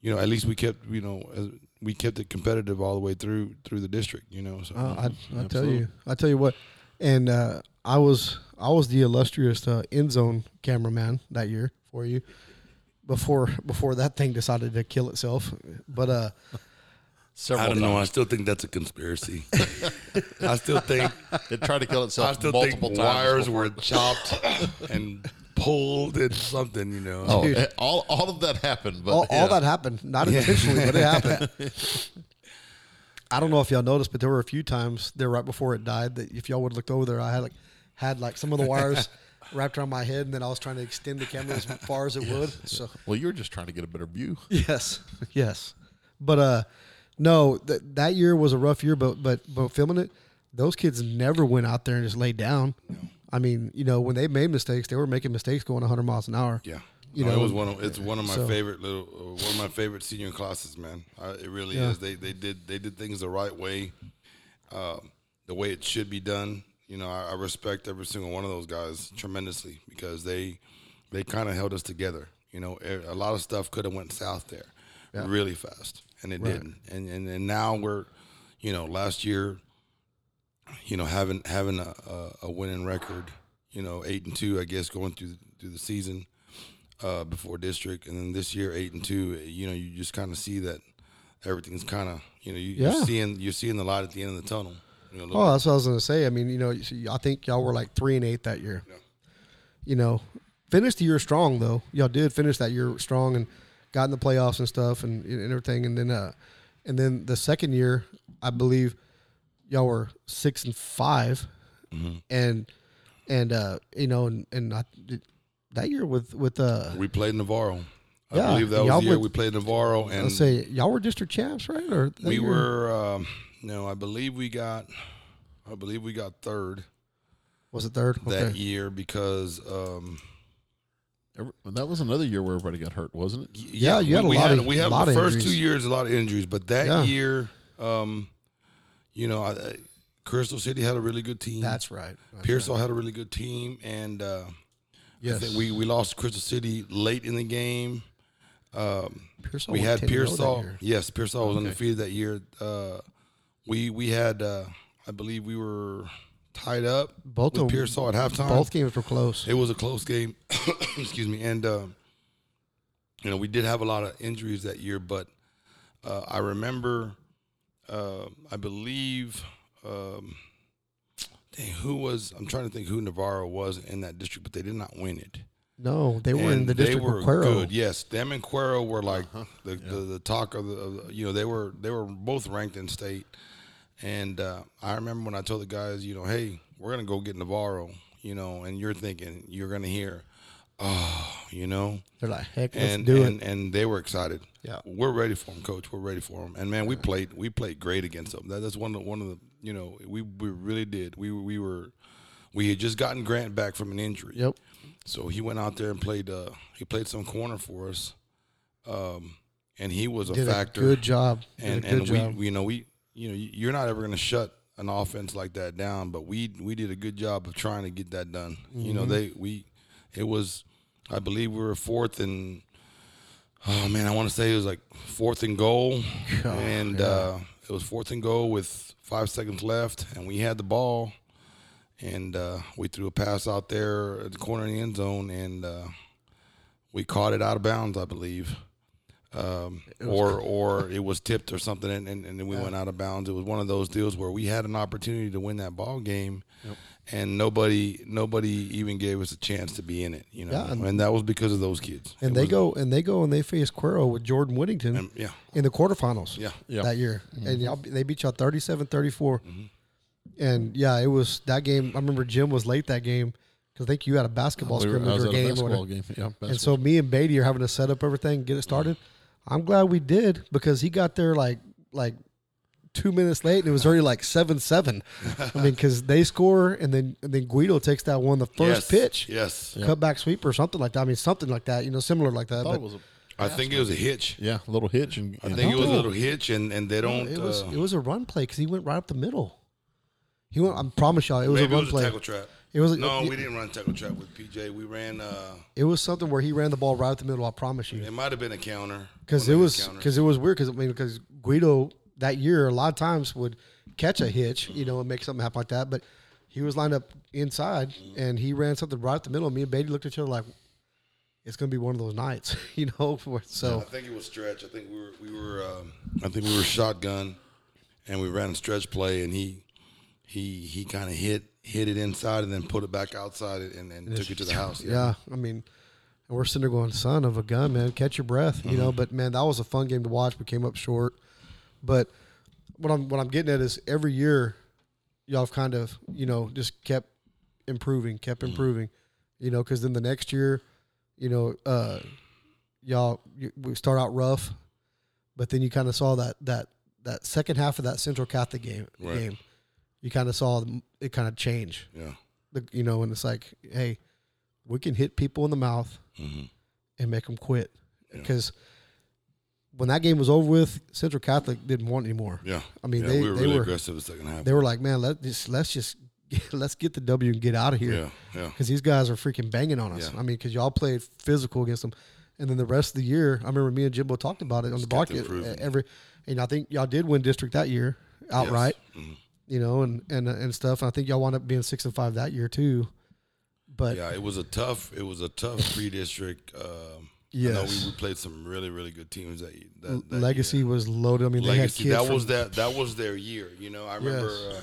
you know, at least we kept you know as, we kept it competitive all the way through through the district. You know, so Uh, I, I tell you, I tell you what, and uh, I was I was the illustrious uh, end zone cameraman that year for you before before that thing decided to kill itself. But uh, Several I don't know. I still think that's a conspiracy. I still think It tried to kill itself I still multiple think times. wires before- were chopped and pulled and something, you know. Oh, Dude. eh, all all of that happened, but all, yeah. all that happened, not intentionally, but it happened. I don't know if y'all noticed, but there were a few times there right before it died that if y'all would have looked over there, I had like had like some of the wires wrapped around my head, and then I was trying to extend the camera as far as it would. So Well, you were just trying to get a better view. Yes, yes, but uh, no, th- that year was a rough year. But but but filming it, those kids never went out there and just laid down. I mean, you know, when they made mistakes, they were making mistakes going 100 miles an hour. yeah. You No, know, it was one of it's one of my so- favorite little uh, one of my favorite senior classes, man. Uh, it really Yeah. is. They they did they did things the right way, um, the way it should be done. You know, I, I respect every single one of those guys tremendously because they they kind of held us together. You know, a lot of stuff could have went south there really fast, and it Right. didn't. And, and and now we're, you know, last year, you know, having having a, a, winning record, you know, eight and two, I guess, going through through the season uh, before district, and then this year eight and two. You know, you just kind of see that everything's kind of, you know, you, Yeah. you're seeing you're seeing the light at the end of the tunnel. You know, Oh, that's what I was gonna say. I mean, you know, I think y'all were like three and eight that year. Yeah. You know, finished the year strong though. Y'all did finish that year strong and got in the playoffs and stuff and, and everything. And then, uh, and then the second year, I believe y'all were six and 5 Mm-hmm. and and uh, you know, and and I, that year with with uh, we played Navarro. I Yeah, believe that was y'all the year were- we played Navarro, and let's say y'all were district champs, right? Or that we year? were. Um, no, I believe we got. I believe we got third Was it third? that Okay. year because. Um, Every- That was another year where everybody got hurt, wasn't it? Yeah, you had a we lot had, of- we had lot the first injuries. two years a lot of injuries, but that Yeah. year, um, you know, I, I- Crystal City had a really good team. That's right. That's Pearsall had a really good team, and uh, Yes. We we lost Crystal City late in the game. Um, Pearsall we had 10 and 0 that Pearsall. Yes, Pearsall was Okay. undefeated that year. Uh, we we had, uh, I believe, we were tied up Both with of- Pearsall at halftime. Both games were close. It was a close game. Excuse me. And, uh, you know, we did have a lot of injuries that year, but uh, I remember, uh, I believe, um, dang, who was, I'm trying to think who Navarro was in that district, but they did not win it. No, they were in the district they were Cuero. good. Yes, them and Cuero were like Uh-huh. the, the the talk of the, of the- you know they were they were both ranked in state, and uh, I remember when I told the guys, you know, hey, we're gonna go get Navarro, you know, and you're thinking you're gonna hear, oh, you know, They're like, heck, let's and do and, it. and they were excited. Yeah. we're ready for him, coach. We're ready for him. And man, we played we played great against them. That, that's one of the, one of the you know we we really did. We we were we had just gotten Grant back from an injury. Yep. So he went out there and played. Uh, he played some corner for us, um, and he was a Did factor. a good job. Did and a good and job. we, you know, we, you know, you're not ever going to shut an offense like that down, but we we did a good job of trying to get that done. You know, Mm-hmm. they we, it was, I believe we were fourth and, oh man, I want to say it was like fourth and goal, God, and yeah. uh, it was fourth and goal with five seconds left, and we had the ball. And uh, we threw a pass out there at the corner of the end zone, and uh, we caught it out of bounds, I believe, um, or or it was tipped or something, and, and, and then we went out of bounds. It was one of those deals where we had an opportunity to win that ball game, and nobody nobody even gave us a chance to be in it. You know, Yeah, and- and, that was because of those kids. And It they was- go and they go and they face Cuero with Jordan Whittington and- yeah, in the quarterfinals. yeah, Yeah. that year, and y'all, they beat y'all 37-34. Mm-hmm. And yeah, it was that game. I remember Jim was late that game because I think you had a basketball We were- I scrimmage or game. Or basketball whatever. game. Yeah, And so me and Beatty are having to set up everything, get it started. I'm glad we did because he got there like like two minutes late, and it was already like seven seven. I mean, because they score, and then and then Guido takes that one the first Yes, pitch, Yes, cutback sweep or something like that. I mean, something like that, you know, similar like that. I thought But it was a, I think it was a hitch. yeah, a little hitch and, I think it was a little hitch, and and they don't. it was uh, it was a run play because he went right up the middle. He went. I promise y'all, it was maybe a it run was play. a tackle trap. It was No, it, we didn't run tackle trap with PJ. We ran. uh It was something where he ran the ball right up the middle. I promise you. It might have been a counter because it was because it was weird because I mean because Guido that year a lot of times would catch a hitch you know and make something happen like that but he was lined up inside and he ran something right up the middle of me and Beatty looked at each other like it's gonna be one of those nights you know for- so I think it was stretch. I think we were we were um, I think we were shotgun, and we ran a stretch play, and he he he kind of hit hit it inside and then put it back outside and, and took it to the house. yeah I mean and we're sitting there going son of a gun man catch your breath you Mm-hmm. know but man that was a fun game to watch we came up short but what I'm what I'm getting at is every year y'all have kind of you know just kept improving, kept Mm-hmm. improving, you know, because then the next year, you know, uh, y'all you, we start out rough, but then you kind of saw that that that second half of that Central Catholic game Right. game, you kind of saw it kind of change, yeah. the, you know, and it's like, hey, we can hit people in the mouth hmm and make them quit Yeah. When that game was over with, Central Catholic didn't want anymore. Yeah. I mean, yeah, they- we were they really were- aggressive the second half. They were like, "Man, let just let's just let's get the W and get out of here." yeah, yeah, because these guys are freaking banging on us. Yeah. I mean, because y'all played physical against them, and then the rest of the year, I remember me and Jimbo talked about it on the kept broadcast. Every, and I think y'all did win district that year outright, Mhm. you know, and and and stuff. And I think y'all wound up being six and five that year too. But Yeah, it was a tough. It was a tough pre-district. Um, I know Yes. we, we played some really, really good teams that, that, that Legacy year. was loaded. I mean, Legacy. they had kids. That was that. That was their year. You know, I remember. Yes. Uh,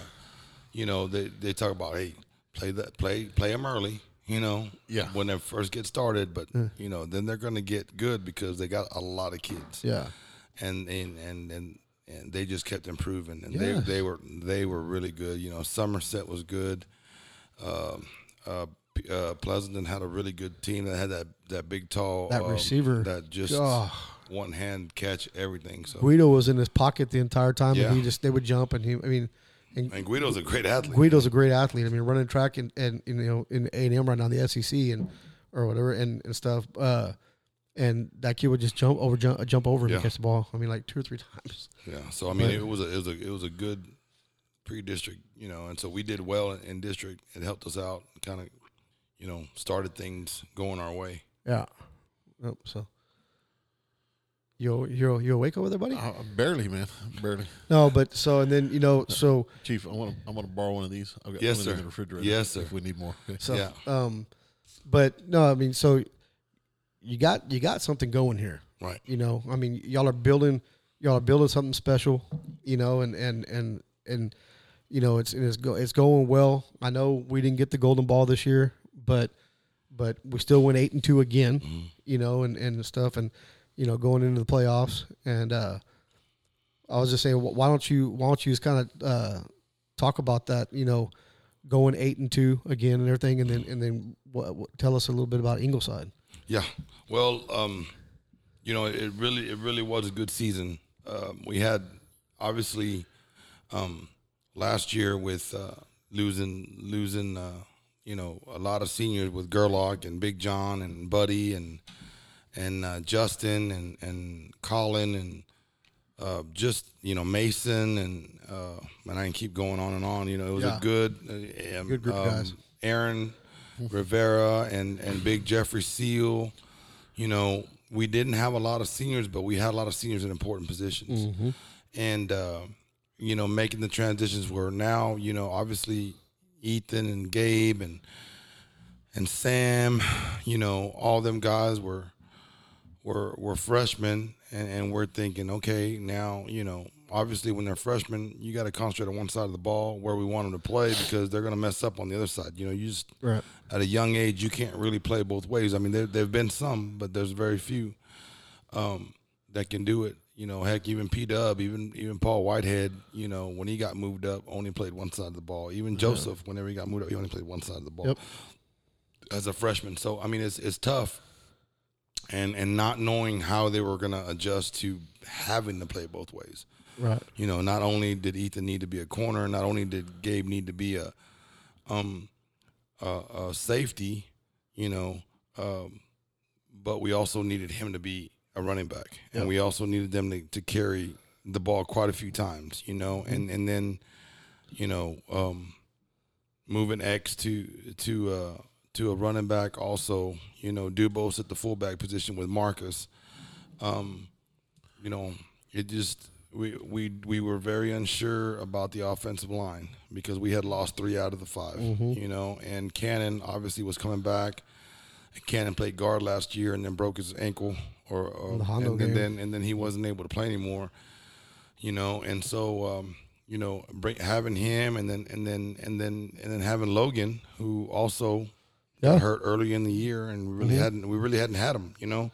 you know, they they talk about hey, play that, play play them early. You know, Yeah. when they first get started, but you know, then they're going to get good because they got a lot of kids, Yeah, and and and and. And they just kept improving, and Yes. they, they were they were really good. You know, Somerset was good. Um, uh, uh, Pleasanton had a really good team that had that that big tall That um, receiver. that just Oh. one hand catch everything. So Guido was in his pocket the entire time, Yeah. and he just they would jump, and he, I mean, and and Guido's a great athlete. Guido's a great athlete. I mean, running track and, and you know in A and M right now, the SEC and or whatever and, and stuff. Uh, and that kid would just jump over, jump, jump over him Yeah. and catch the ball. I mean, like two or three times. Yeah. So I mean, But- it was a it was a it was a good pre-district, you know, and so we did well in, in district. It helped us out, kind of, you know, started things going our way. Yeah. Yep, so you you you awake over there, buddy? Uh, barely, man, barely. No, but so and then you know so Chief, I want to. I want to borrow one of these. I've got Yes, one sir. in the refrigerator. Yes, sir. If we need more. Okay. so Yeah. um, but no, I mean so you got you got something going here. Right. You know, I mean, y'all are building, y'all are building something special. You know, and and and and you know, it's it's go, it's going well. I know we didn't get the golden ball this year, but but we still went eight and two again. Mm-hmm. You know, and and stuff, and you know, going into the playoffs. And uh, I was just saying, why don't you why don't you just kind of uh, talk about that? You know, going eight and two again and everything, and then and then tell us a little bit about Ingleside. Yeah. Well, um, you know, it really it really was a good season. Um, we had obviously um, last year with uh, losing losing uh, you know a lot of seniors with Gerlach and Big John and Buddy and and uh, Justin and and Colin and uh, just you know Mason and uh, and I can keep going on and on. You know, it was Yeah. a good uh, um, Good group of guys. Aaron Rivera and and Big Jeffrey Seal. You know, we didn't have a lot of seniors, but we had a lot of seniors in important positions. Mm-hmm. And uh, you know, making the transitions where now, you know, obviously Ethan and Gabe and and Sam, you know, all them guys were were were freshmen and, and we're thinking, okay, now, you know, obviously when they're freshmen, you got to concentrate on one side of the ball where we want them to play because they're going to mess up on the other side. You know, you just Right. at a young age you can't really play both ways. I mean, there there've been some, but there's very few um, that can do it. You know, heck, even P Dub, even even Paul Whitehead, you know, when he got moved up, only played one side of the ball. Even Joseph, whenever he got moved up, he only played one side of the ball Yep. as a freshman. So I mean, it's it's tough, and and not knowing how they were going to adjust to having to play both ways. Right. You know, not only did Ethan need to be a corner, not only did Gabe need to be a um a, a safety, you know, um, but we also needed him to be a running back, and Yep. we also needed them to, to carry the ball quite a few times, you know, Mm-hmm. and and then, you know, um, moving X to to uh, to a running back, also, you know, Dubos at the fullback position with Marcus. Um, you know, it just we we we were very unsure about the offensive line because we had lost three out of the 5 You know, and Cannon obviously was coming back. Cannon played guard last year and then broke his ankle, or, or the Hondo and, then- game. then and then he wasn't able to play anymore. You know, and so um, you know, having him and then and then and then and then having Logan, who also Yeah. got hurt early in the year, and we really hadn't we really hadn't had him. You know,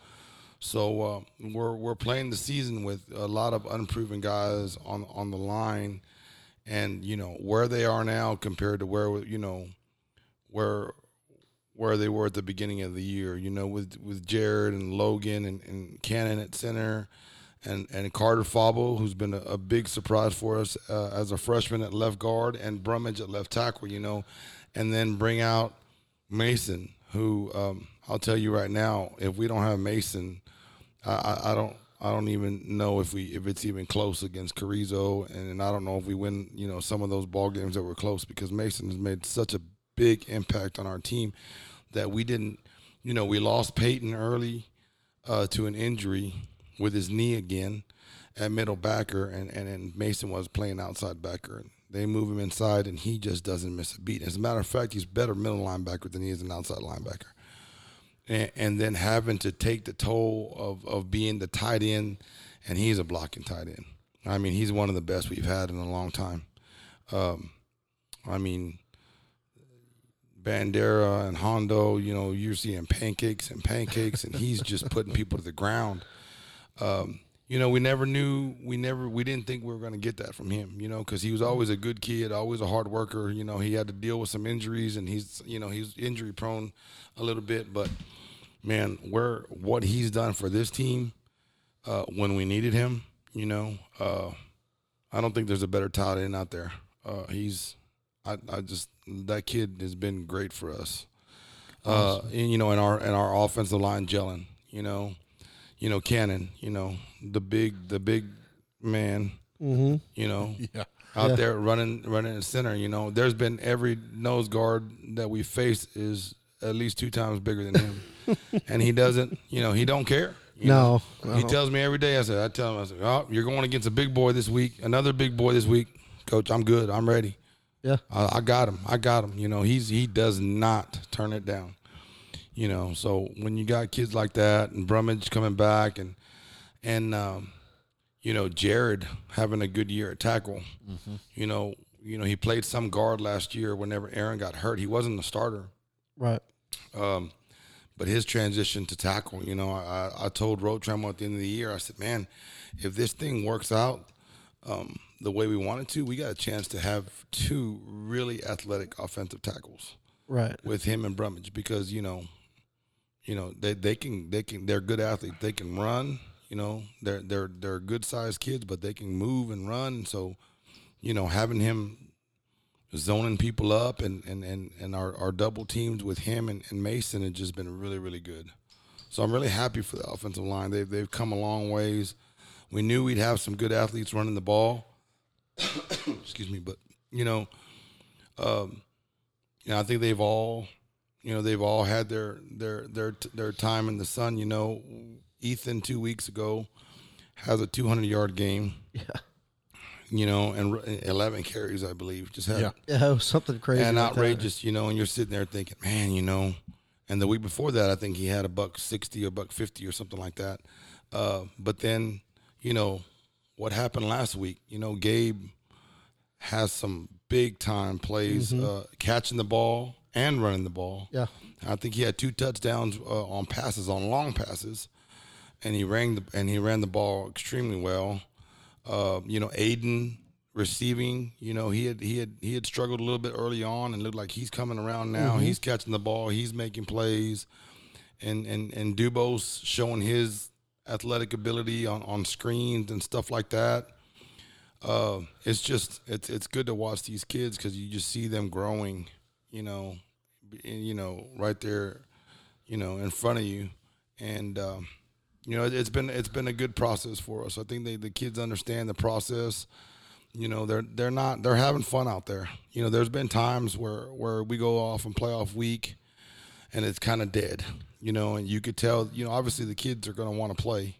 so uh, we're we're playing the season with a lot of unproven guys on on the line, and you know where they are now compared to where you know where where they were at the beginning of the year. You know, with with Jared and Logan and, and Cannon at center, and and Carter Fable, who's been a, a big surprise for us uh, as a freshman at left guard, and Brummage at left tackle. You know, and then bring out Mason, who um, I'll tell you right now, if we don't have Mason, I, I, I don't. I don't even know if we if it's even close against Carrizo, and I don't know if we win. You know, some of those ball games that were close because Mason has made such a big impact on our team that we didn't. You know, we lost Peyton early uh, to an injury with his knee again at middle backer, and, and and Mason was playing outside backer. They move him inside, and he just doesn't miss a beat. As a matter of fact, he's better middle linebacker than he is an outside linebacker and, and then having to take the toll of, of being the tight end, and he's a blocking tight end. I mean, he's one of the best we've had in a long time. Um, I mean, Bandera and Hondo, you know, you're seeing pancakes and pancakes, and he's just putting people to the ground. Um, you know, we never knew, we never, we didn't think we were going to get that from him, you know, because he was always a good kid, always a hard worker. You know, he had to deal with some injuries, and he's, you know, he's injury prone a little bit, but man, where what he's done for this team uh, when we needed him, you know, uh, I don't think there's a better tight end out there. Uh, he's, I, I just that kid has been great for us. Uh, and, you know, in our in our offensive line gelling, you know, you know Cannon, you know the big the big man, Mm-hmm. you know, Yeah. out Yeah. there running running in center. You know, there's been every nose guard that we faced is at least two times bigger than him, and he doesn't. You know, he don't care. you No, know. he tells me every day. I said, I tell him, I said, oh, you're going against a big boy this week, another big boy this week, coach. I'm good. I'm ready. Yeah. I, I got him. I got him. You know, he's he does not turn it down. You know, so when you got kids like that and Brummage coming back and and um, you know Jared having a good year at tackle, you know, you know he played some guard last year. Whenever Aaron got hurt, he wasn't the starter. Right. Um, but his transition to tackle, you know, I, I told Road Trammel at the end of the year, I said, man, if this thing works out um, the way we wanted to, we got a chance to have two really athletic offensive tackles Right. with him and Brummage because you know, you know they they can they can they're good athletes. They can run. You know, they're they're they're good sized kids, but they can move and run. So, you know, having him zoning people up and and and, and our, our double teams with him and, and Mason has just been really really good. So I'm really happy for the offensive line. They've they've come a long ways. We knew we'd have some good athletes running the ball. Excuse me, but you know, um, you know, I think they've all, you know, they've all had their their their their time in the sun. You know, Ethan two weeks ago has a 200 yard game. Yeah. You know, and 11 carries, I believe. Just had Yeah. Yeah. Something crazy. and like that. outrageous, you know, and you're sitting there thinking, man, you know, and the week before that, I think he had a buck sixty or buck fifty or something like that. Uh, but then, you know, what happened last week. You know, Gabe has some big time plays, uh, catching the ball and running the ball. Yeah. I think he had two touchdowns uh, on passes, on long passes, and he ran the and he ran the ball extremely well. Uh, you know, Aiden receiving. You know, he had he had he had struggled a little bit early on, and looked like he's coming around now. He's catching the ball. He's making plays, and and and Dubos showing his athletic ability on on screens and stuff like that. Uh, it's just it's it's good to watch these kids because you just see them growing. You know, and, you know, right there, you know, in front of you, and um, you know, it's been it's been a good process for us. I think they, the kids understand the process. You know, they're they're not they're having fun out there. You know, there's been times where where we go off and playoff week, and it's kind of dead. You know, and you could tell. You know, obviously the kids are going to want to play,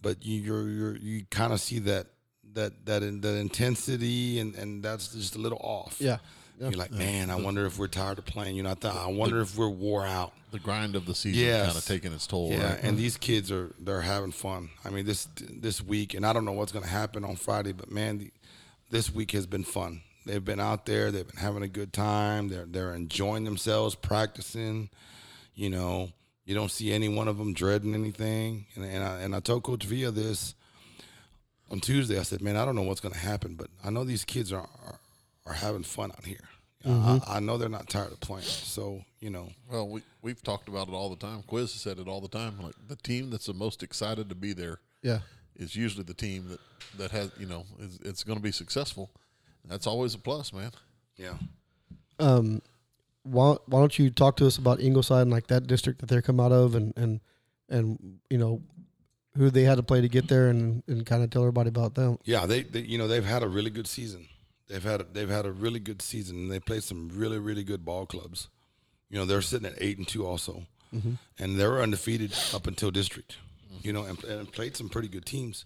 but you you're, you're you kind of see that that that in, that intensity and and that's just a little off. Yeah. Yeah. You're like, man, I wonder if we're tired of playing. You know, I thought, I wonder if we're wore out. The grind of the season Yes. kind of taking its toll. Yeah, right? and these kids are they're having fun. I mean, this this week, and I don't know what's going to happen on Friday, but man, the, this week has been fun. They've been out there, they've been having a good time. They're they're enjoying themselves, practicing. You know, you don't see any one of them dreading anything. And and I, and I told Coach Villa this on Tuesday. I said, man, I don't know what's going to happen, but I know these kids are are, are having fun out here. I, I know they're not tired of playing. So you know, Well, we we've talked about it all the time. Quiz has said it all the time. Like the team that's the most excited to be there Yeah. is usually the team that that has you know is it's going to be successful. That's always a plus, man. yeah. Um, why why don't you talk to us about Ingleside and like that district that they're come out of and and and you know who they had to play to get there and and kind of tell everybody about them. Yeah, they, they you know they've had a really good season. They've had a, they've had a really good season, and they played some really really good ball clubs. You know, they're sitting at eight and two also, mm-hmm. and they were undefeated up until district. You know, and, and played some pretty good teams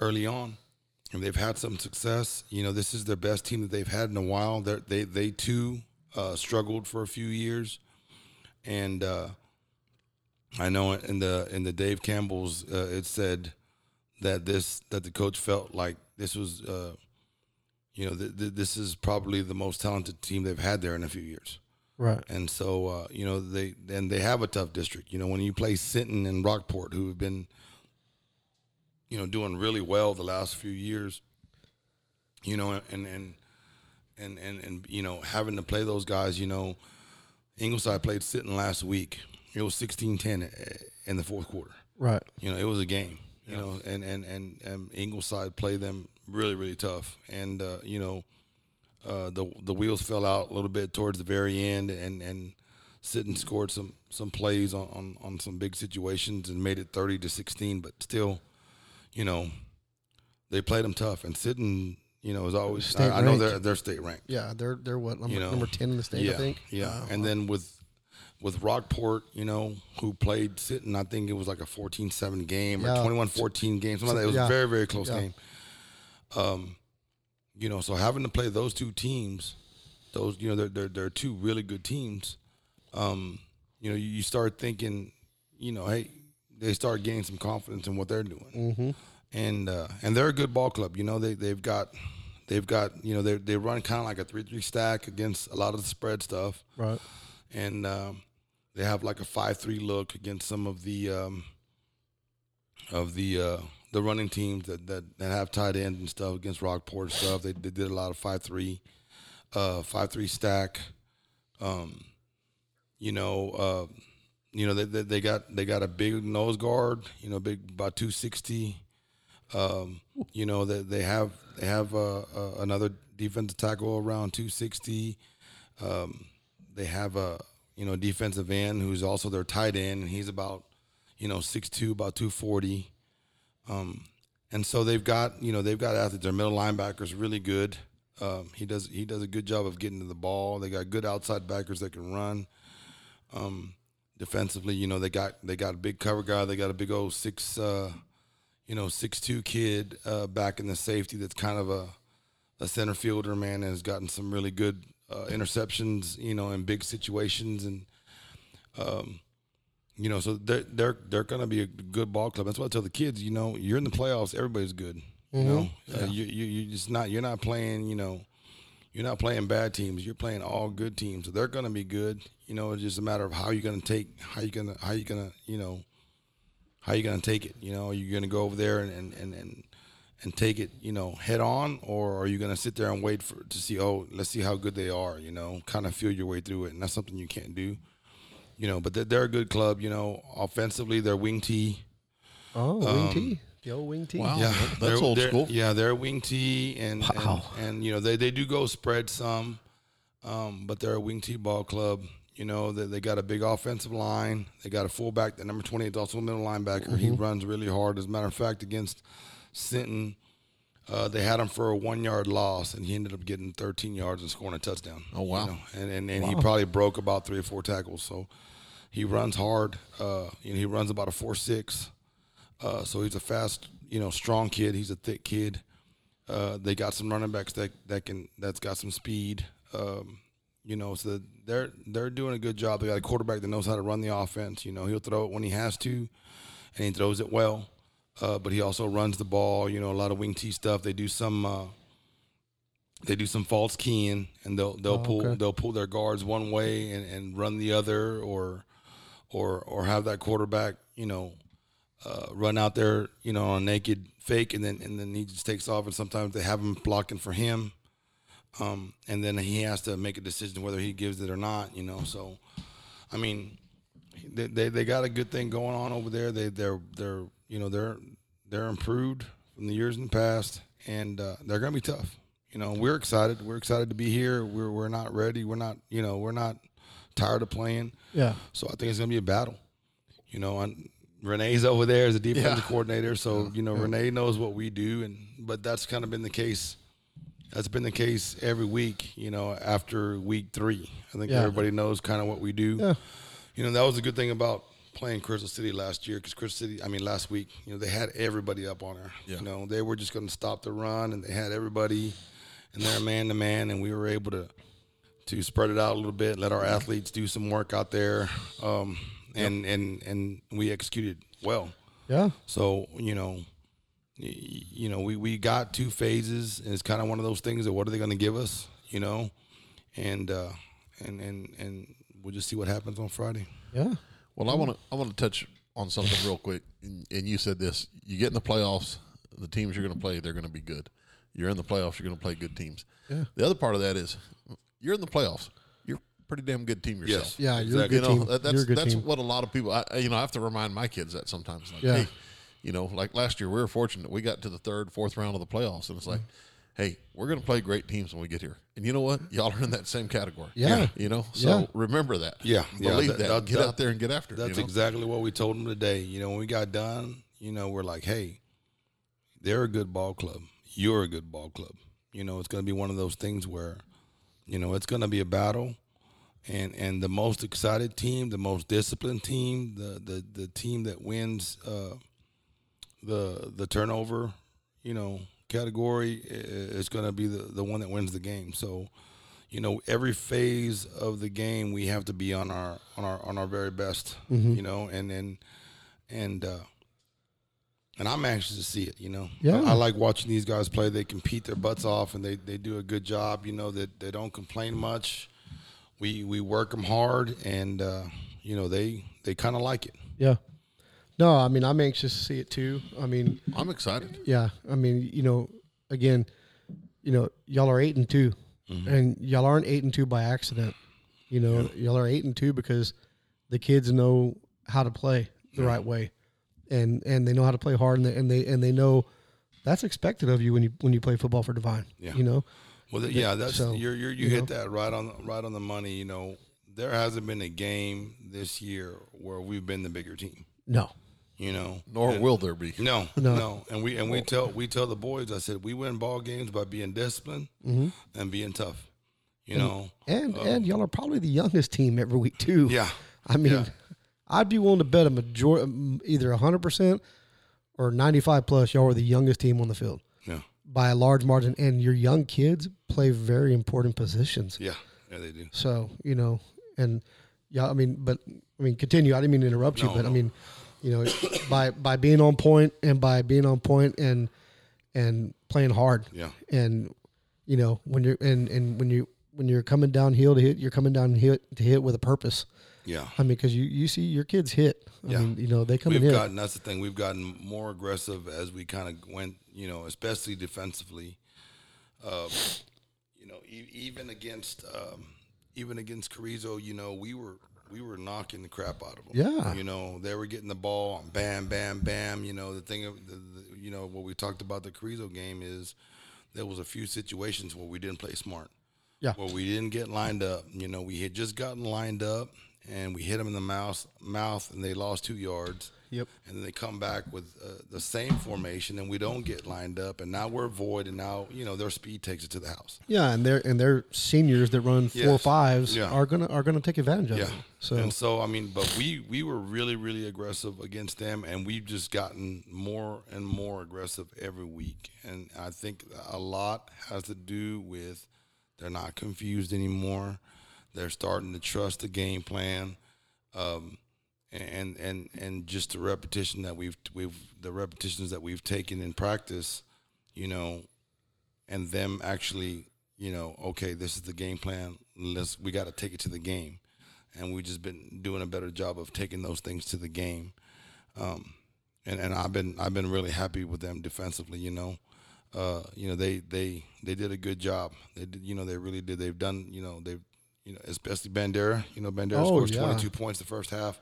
early on, and they've had some success. You know, this is their best team that they've had in a while. They're, they they too uh, struggled for a few years, and uh, I know in the in the Dave Campbell's uh, it said that this that the coach felt like this was uh, you know th- th- this is probably the most talented team they've had there in a few years. Right. and so uh, you know they and they have a tough district. You know when you play Sinton and Rockport who have been you know doing really well the last few years you know and and and and, and you know having to play those guys you know Ingleside played Sinton last week it was 16-10 in the fourth quarter Right. you know, it was a game. You know, and and and and Ingleside played them really really tough, and uh, you know, uh, the the wheels fell out a little bit towards the very end, and and Sinton scored some some plays on, on on some big situations and made it thirty to sixteen, but still, you know, they played them tough, and Sinton, you know, is always State I, I know they're they're state ranked. Yeah. They're they're what number You know, number ten in the state yeah, I think. Yeah, Uh, and then with with Rockport, you know, who played Sinton, I think it was like a 14-7 game Yeah. or 21-14 game. Something like that. It was Yeah. a very, very close Yeah. game. Um, you know, so having to play those two teams, those you know, they're they're, they're two really good teams. Um, you know, you, you start thinking, you know, hey, they start gaining some confidence in what they're doing, Mhm. And uh, and they're a good ball club. You know, they they've got. They've got, you know, they they run kind of like a three-three stack against a lot of the spread stuff Right. and um, they have like a five three look against some of the um, of the uh, the running teams that, that, that have tight ends and stuff against Rockport and stuff. They, they did a lot of five three, uh, five three stack. Um, you know, uh, you know they, they they got they got a big nose guard. You know, big about two sixty. Um, you know that they have they have uh, uh, another defensive tackle around two sixty. Um, they have a you know defensive end who's also their tight end, and he's about you know six two, about two forty. Um, and so they've got you know they've got athletes. Their middle linebackers really good. Um, he does he does a good job of getting to the ball. They got good outside backers that can run. Um, defensively, you know they got they got a big cover guy. They got a big old six uh, you know six two kid uh, back in the safety that's kind of a a center fielder man and has gotten some really good uh, interceptions, you know, in big situations, and um, you know, so they're they're they're gonna be a good ball club. That's why I tell the kids, you know, you're in the playoffs, everybody's good. You know, uh, you you you just not you're not playing. You know, you're not playing bad teams. You're playing all good teams. So they're going to be good. You know, it's just a matter of how you're going to take how you going to how you going to you know how you going to take it. You know, are you're going to go over there and and and. and and take it, you know, head on, or are you going to sit there and wait for to see? Oh, let's see how good they are. You know, kind of feel your way through it, and that's something you can't do. You know, but they're, they're a good club. You know, offensively, they're wing T. Oh, wing T, the old wing T. Wow. Yeah, That's they're- old they're- school. Yeah, they're wing T, and, Wow. and and you know they, they do go spread some, um, but they're a wing T ball club. You know they, they got a big offensive line. They got a fullback. The number twenty is also a middle linebacker. He runs really hard. As a matter of fact, against Sinton, uh, they had him for a one yard loss, and he ended up getting thirteen yards and scoring a touchdown. Oh, wow. You know, and and, and he probably broke about three or four tackles. So he runs hard. Uh, you know, he runs about a four six. Uh, so he's a fast, you know, strong kid. He's a thick kid. Uh, they got some running backs that that can that's got some speed. Um, you know, so they're they're doing a good job. They got a quarterback that knows how to run the offense. You know, he'll throw it when he has to, and he throws it well. Uh, but he also runs the ball. You know, a lot of wing T stuff. They do some. Uh, they do some false keying, and they'll they'll Oh, pull okay. they'll pull their guards one way and, and run the other, or or or have that quarterback, you know, uh, run out there, you know, on a naked fake, and then and then he just takes off. And sometimes they have him blocking for him, um, and then he has to make a decision whether he gives it or not. You know, so I mean, they they, they got a good thing going on over there. They they're they're you know they're they're improved from the years in the past, and uh, they're gonna be tough. You know, we're excited. We're excited to be here. We're we're not ready. We're not you know we're not tired of playing. Yeah. So I think it's gonna be a battle. You know, and Renee's over there as a defensive Yeah. coordinator, so you know Renee knows what we do, and but that's kind of been the case. That's been the case every week. You know, after week three, I think Yeah. everybody knows kind of what we do. Yeah. You know, that was a good thing about playing Crystal City last year because Crystal City, I mean, last week, you know, they had everybody up on her. Yeah. You know, they were just going to stop the run, and they had everybody, and they're man to man, and we were able to to spread it out a little bit, let our athletes do some work out there, um, and and and we executed well. Yeah. So you know, y- you know, we we got two phases, and it's kind of one of those things that what are they going to give us, you know, and uh, and and and we'll just see what happens on Friday. Yeah. Well, I want to I want to touch on something real quick. And, and you said this: you get in the playoffs, the teams you're going to play, they're going to be good. You're in the playoffs, you're going to play good teams. Yeah. The other part of that is, you're in the playoffs. You're pretty damn good team yourself. Yeah, you're a good you know team. that, you're that's a good that's team. what a lot of people. I, I- you know, I have to remind my kids that sometimes. Like, Yeah. hey, you know, like last year, we were fortunate. We got to the third, fourth round of the playoffs, and it's like, hey, we're going to play great teams when we get here. And you know what? Y'all are in that same category. Yeah. You know, so Yeah. remember that. Yeah. Yeah, believe that- that. that- Get that- out there and get after it. That's you know? exactly what we told them today. You know, when we got done, you know, we're like, hey, they're a good ball club. You're a good ball club. You know, it's going to be one of those things where, you know, it's going to be a battle. And, and the most excited team, the most disciplined team, the, the, the team that wins uh, the the turnover, you know, category is going to be the, the one that wins the game. So, you know, every phase of the game we have to be on our on our on our very best. You know, and and and uh, and I'm anxious to see it. You know, Yeah. I, I like watching these guys play. They compete their butts off, and they they do a good job. You know, that they, don't complain much. We we work them hard, and uh, you know they they kind of like it. Yeah. No, I mean I'm anxious to see it too. I mean, I'm excited. yeah. I mean, you know, again, you know, y'all are eight and 2 mm-hmm. and y'all aren't eight and two by accident. You know, y'all are eight and two because the kids know how to play the right way, and and they know how to play hard, and they and they, and they know that's expected of you when you when you play football for Devine. Yeah. You know, Well, th- yeah, that's so, you're, you're, you, you hit that right on the, right on the money. You know, there hasn't been a game this year where we've been the bigger team. no, You know, Nor will there be. no, No. no, and we and we tell we tell the boys. I said we win ball games by being disciplined and being tough. You know, and and y'all are probably the youngest team every week too. yeah, I mean, Yeah. I'd be willing to bet a major um, either hundred percent or ninety five plus. Y'all are the youngest team on the field yeah, by a large margin, and your young kids play very important positions. yeah, yeah. They do. So you know, and yeah, I mean, but I mean, continue. I didn't mean to interrupt you, No, but I mean, you know, by by being on point and by being on point and and playing hard. Yeah. And you know when you're and and when you when you're coming downhill to hit, you're coming down hit to hit with a purpose. Yeah. I mean, because you you see your kids hit. I Yeah. mean, you know they come We've gotten that's the thing. We've gotten more aggressive as we kind of went, you know, especially defensively. Um, you know, e- even against um, even against Carrizo, you know, we were we were knocking the crap out of them. Yeah. you know, they were getting the ball, bam, bam, bam. You know, the thing, of the, the, you know, what we talked about the Carrizo game is there was a few situations where we didn't play smart. Yeah. Where we didn't get lined up. You know, we had just gotten lined up and we hit them in the mouth, mouth, and they lost two yards Yep. and then they come back with uh, the same formation and we don't get lined up and now we're void and now you know their speed takes it to the house Yeah, and they're and they're seniors that run four Yes. fives Yeah. are gonna are gonna take advantage of yeah it. So and so i mean but we we were really really aggressive against them and we've just gotten more and more aggressive every week and i think a lot has to do with they're not confused anymore they're starting to trust the game plan um, and and and just the repetition that we've we've the repetitions that we've taken in practice, you know, and them actually, you know, okay, this is the game plan. Let's we got to take it to the game, and we've just been doing a better job of taking those things to the game. Um, and and I've been I've been really happy with them defensively. You know, uh, you know they they they did a good job. They did, you know, they really did. They've done, you know, they've you know, especially Bandera. You know, Bandera Oh, scores yeah. 22 points the first half,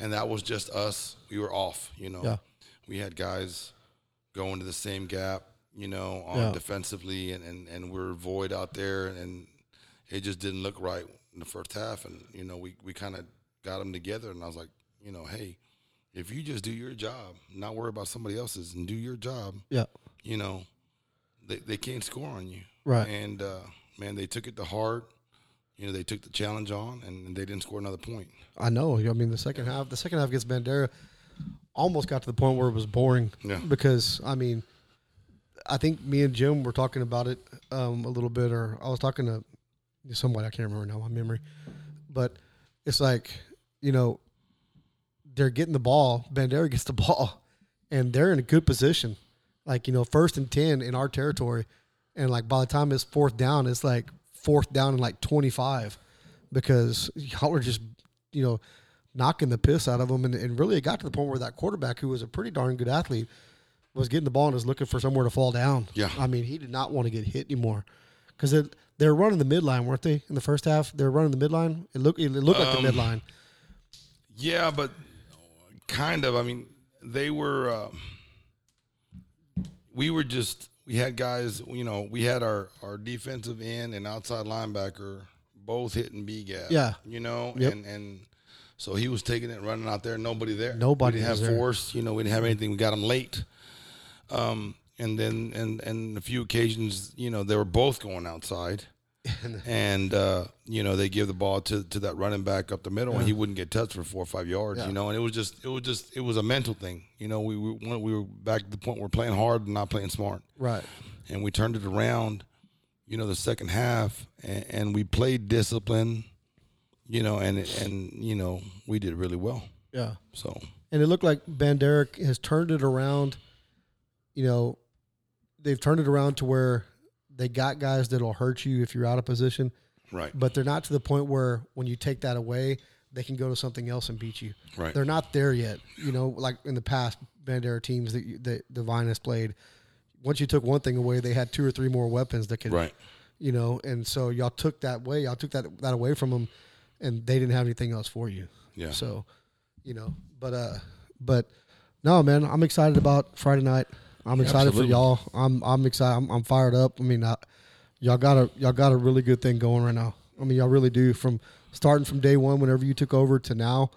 and that was just us. We were off. You know, Yeah. we had guys going to the same gap. You know, on Yeah. defensively, and, and and we're void out there, and it just didn't look right in the first half. And you know, we we kind of got them together, and I was like, you know, hey, if you just do your job, not worry about somebody else's, and do your job, yeah, you know, they, they can't score on you. Right. And uh, man, they took it to heart. You know, they took the challenge on, and they didn't score another point. I know. I mean, the second half, the second half against Bandera almost got to the point where it was boring. Yeah. Because I mean, I think me and Jim were talking about it um, a little bit, or I was talking to somebody I can't remember now, my memory, but it's like you know they're getting the ball. Bandera gets the ball, and they're in a good position, like you know first and ten in our territory, and like by the time it's fourth down, it's like fourth down and like twenty five, because y'all are just you know knocking the piss out of them, and, and really it got to the point where that quarterback, who was a pretty darn good athlete, was getting the ball and was looking for somewhere to fall down. Yeah. I mean he did not want to get hit anymore. Because they were running the midline, weren't they? In the first half, they were running the midline. It looked it looked like the Um, midline. Yeah, but kind of. I mean, they were. Uh, we were just. We had guys. You know, we had our our defensive end and outside linebacker both hitting B gap. Yeah. You know, Yep. and and so he was taking it, running out there. Nobody there. Nobody We didn't have there. force. You know, we didn't have anything. We got him late. Um, and then and and a few occasions, you know, they were both going outside and uh, you know they give the ball to, to that running back up the middle, and he wouldn't get touched for four or five yards. Yeah. You know, and it was just it was just it was a mental thing. You know, we we, we were back to the point where we're playing hard and not playing smart, Right. and we turned it around. You know, the second half, and, and we played discipline. You know, and and you know we did really well. Yeah. So And it looked like Bandera has turned it around. You know, they've turned it around to where they got guys that'll hurt you if you're out of position, right, but they're not to the point where when you take that away, they can go to something else and beat you. right, They're not there yet. You know, like in the past Bandera teams that, you, that Devine has played. Once you took one thing away, they had two or three more weapons that could, right. you know, and so y'all took that away. Y'all took that that away from them, and they didn't have anything else for you. Yeah. So, you know, but uh, but no, man, I'm excited about Friday night. I'm excited Absolutely. for y'all. I'm I'm excited. I'm, I'm fired up. I mean, I, y'all got a y'all got a really good thing going right now. I mean, y'all really do. From starting from day one, whenever you took over to now,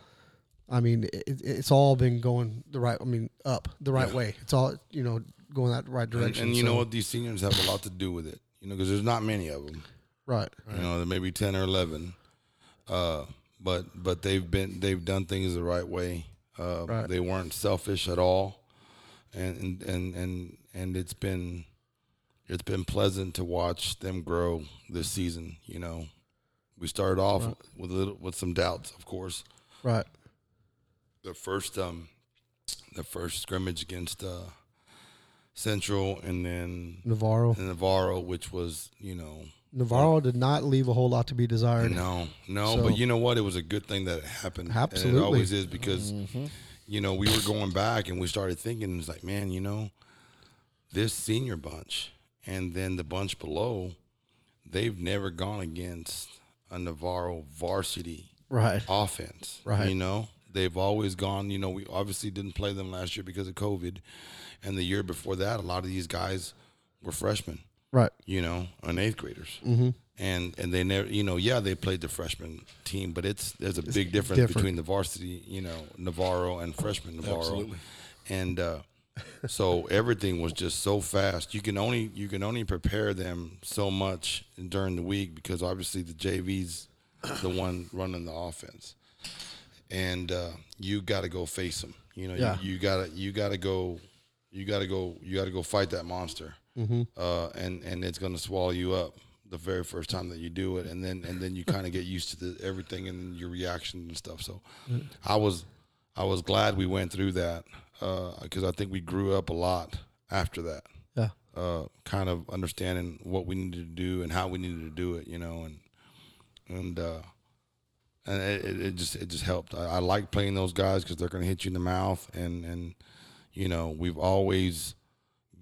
I mean, it, it's all been going the right. I mean, up the right Yeah. way. It's all you know going that right And, direction. and you So- know what? These seniors have a lot to do with it. You know, because there's not many of them. Right. You know, there may be ten or eleven, uh, but but they've been they've done things the right way. Uh, Right. They weren't selfish at all, and and and and and it's been it's been pleasant to watch them grow this season. You know, we started off Right. with a little with some doubts, of course. Right. The first um, the first scrimmage against uh, Central, and then Navarro. Navarro, which was you know Navarro did not leave a whole lot to be desired. no, no, So- but you know what? It was a good thing that it happened. And Absolutely. it always is because you know we were going back and we started thinking it's like, man, you know, this senior bunch and then the bunch below, they've never gone against a Navarro varsity Right. offense. Right. You know, they've always gone, you know, we obviously didn't play them last year because of COVID. And the year before that, a lot of these guys were freshmen, Right. you know, and eighth graders. Mm-hmm. And and they never, you know, yeah, they played the freshman team, but it's there's a big difference different. between the varsity, you know, Navarro and freshman Navarro. Absolutely. And uh, so everything was just so fast. You can only you can only prepare them so much during the week because obviously the JV's the one running the offense, and uh, you got to go face them. You know, Yeah. you, you gotta you gotta go you gotta go you gotta go fight that monster, uh, and and it's gonna swallow you up the very first time that you do it, and then and then you kind of get used to the, everything and your reaction and stuff. So, I was I was glad we went through that because I think we grew up a lot after that. Yeah. Uh, kind of understanding what we needed to do and how we needed to do it, you know, and and uh, and it, it- it just it just helped. I, I like playing those guys because they're going to hit you in the mouth, and and you know we've always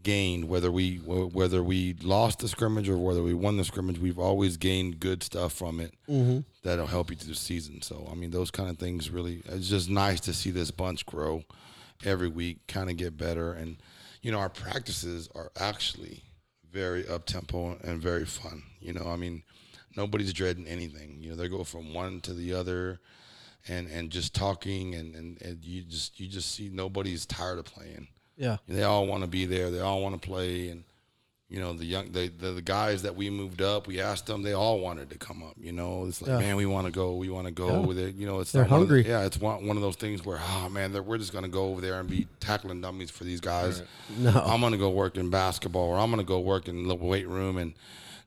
gained whether we whether we lost the scrimmage or whether we won the scrimmage, we've always gained good stuff from it mm-hmm. that'll help you through the season. So I mean, those kind of things really. It's just nice to see this bunch grow every week, kind of get better, and you know our practices are actually very up tempo and very fun. You know, I mean, nobody's dreading anything. You know, they go from one to the other. And, and just talking and, and, and you just you just see nobody's tired of playing Yeah. they all want to be there. They all want to play, and you know the young the, the the guys that we moved up. We asked them. They all wanted to come up. You know, it's like Yeah. man, we want to go. We want to go Yeah. over there. You know, it's They're one the- hungry. yeah, it's one one of those things where oh man, we're just gonna go over there and be tackling dummies for these guys. No. I'm gonna go work in basketball, or I'm gonna go work in the weight room, and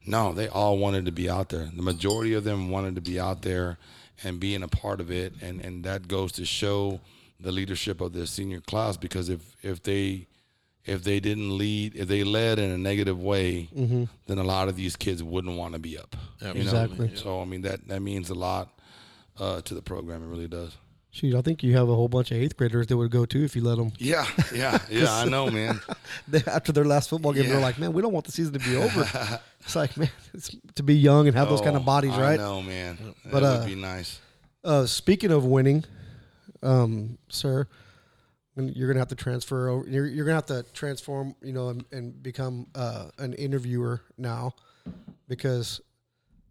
no, they all wanted to be out there. The majority of them wanted to be out there and being a part of it, and and that goes to show the leadership of the senior class because if if they if they didn't lead, if they led in a negative way, then a lot of these kids wouldn't want to be up. you know? Exactly. So I mean that that means a lot uh, to the program. It really does. Shoot, I think you have a whole bunch of eighth graders that would go too if you let them. Yeah, yeah, yeah. I know, man. They, after their last football game, they're like, "Man, we don't want the season to be over." it's like, man, it's to be young and have those kind of Oh, bodies, I right? know, man. But, that uh, would be nice. Uh, speaking of winning, um, sir, you're gonna have to transfer over. You're, you're gonna have to transform, you know, and, and become uh, an interviewer now, because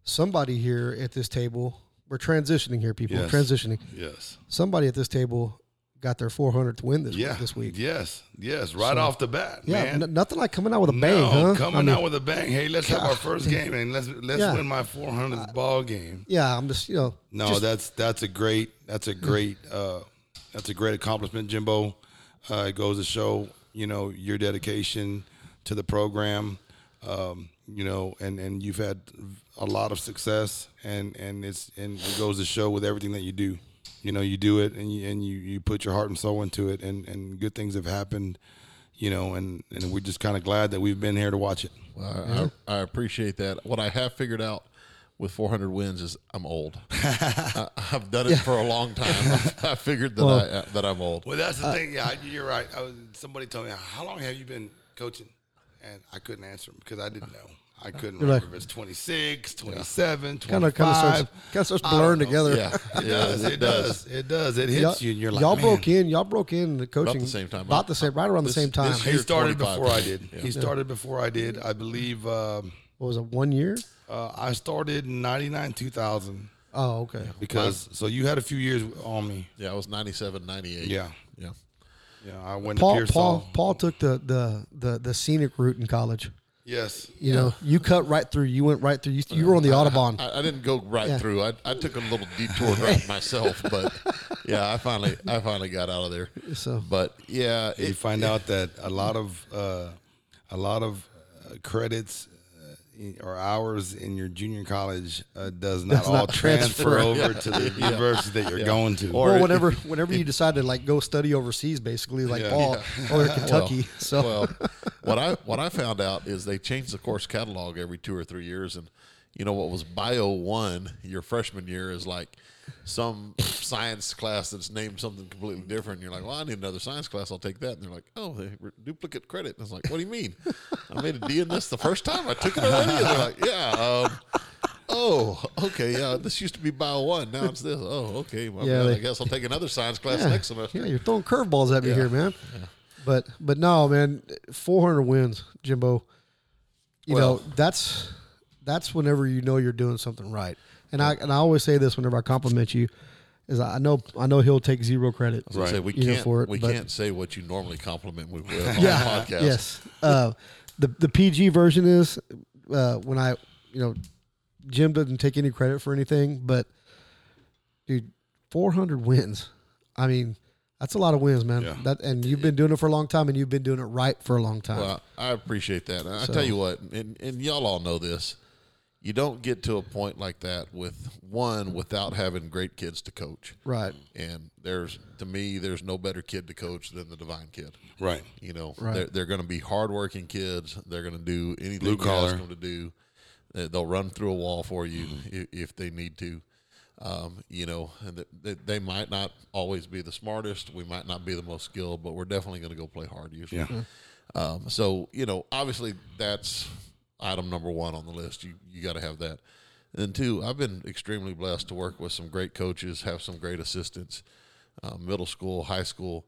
somebody here at this table, we're transitioning here, people. Yes. Transitioning. Yes. Somebody at this table got their 400th win this Yeah. week, this week. Yes. Yes. Right So- off the bat, Yeah, man. n- nothing like coming out with a bang, no, huh? coming I mean, out with a bang. Hey, let's have our first game and let's let's Yeah. win my 400th ball game. yeah, I'm just you know, No, just- that's that's a great that's a great uh, that's a great accomplishment, Jimbo. Uh, it goes to show you know your dedication to the program. Um, you know, and and you've had a lot of success, and and it's and it goes to show with everything that you do. You know, you do it, and you and you, you put your heart and soul into it, and and good things have happened. You know, and and we're just kind of glad that we've been here to watch it. Well, I, I appreciate that. What I have figured out with 400 wins is I'm old. I, I've done it for a long time. I figured that Well- I uh, that I'm old. Well, that's the thing. Yeah, you're right. I was, somebody told me, "How long have you been coaching?" And I couldn't answer them because I didn't know. I couldn't You're remember like- if it's 26, 27, 25. kind of kind of starts kind of starts I don't blurring know. together. Yeah, It yeah, does. It does. It does. It hits Y'all, you, and you're like, y'all "Man." broke in. Y'all broke in the coaching about the same time. About the same, right around This- the same time. this He year, started 25 before I for me. did. Yeah. He started before I did. I believe um, what was it? One year? uh, I started in 99, 2000 Oh, okay. because so you had a few years on me. Yeah, I was 97, 98. Yeah. yeah. Yeah, I went to Paul Pearsall. Paul Paul took the, the the the scenic route in college. Yes. You know, you cut right through. You went right through. You, you were on the Autobahn. I, I didn't go right Yeah. through. I, I took a little detour route myself, but yeah, I finally I finally got out of there. So- but yeah, you it, find out that a lot of uh, a lot of uh, credits or hours in your junior college uh, does not all not transfer, transfer. over to the university that you're going to. Or- Well, whenever whenever you decide to like go study overseas, basically like Yeah. Paul in Kentucky. so well, what I what I found out is they change the course catalog every two or three years, and you know what was Bio One your freshman year is like some science class that's named something completely different. And you're like, well, I need another science class. I'll take that. And they're like, oh, they duplicate credit. And I was like, what do you mean? I made a D in this the first time. I took it already. And they're like, yeah. Um, oh, okay. Yeah, this used to be Bio One. Now it's this. Oh, okay. Well, Yeah, man, I guess I'll take another science class Yeah, next semester. yeah, you're throwing curveballs at me Yeah. here, man. But but no, man, 400 wins, Jimbo. You Well- know that's that's whenever you know you're doing something right. And I and I always say this whenever I compliment you, is I know I know he'll take zero credit. I say, we can't for it, we can't say what you normally compliment me with on yeah, the podcast. yes. Uh, the the PG version is uh, when I you know Jim doesn't take any credit for anything, but dude, 400 wins. I mean, that's a lot of wins, man. Yeah. That and you've been doing it for a long time, and you've been doing it right for a long time. Well, I appreciate that. I So- tell you what, and, and y'all all know this. You don't get to a point like that with one without having great kids to coach. right. And there's to me, there's no better kid to coach than the Devine kid. Right. You know, Right. they're, they're going to be hardworking kids. They're going to do anything Blue you collar. ask them to do. They'll run through a wall for you Mm-hmm. if, if they need to. Um, you know, and they, they might not always be the smartest. We might not be the most skilled, but we're definitely going to go play hard usually. Yeah. Um, so you know, obviously that's item number one on the list. You you got to have that. And then two, I've been extremely blessed to work with some great coaches, have some great assistants, uh, middle school, high school.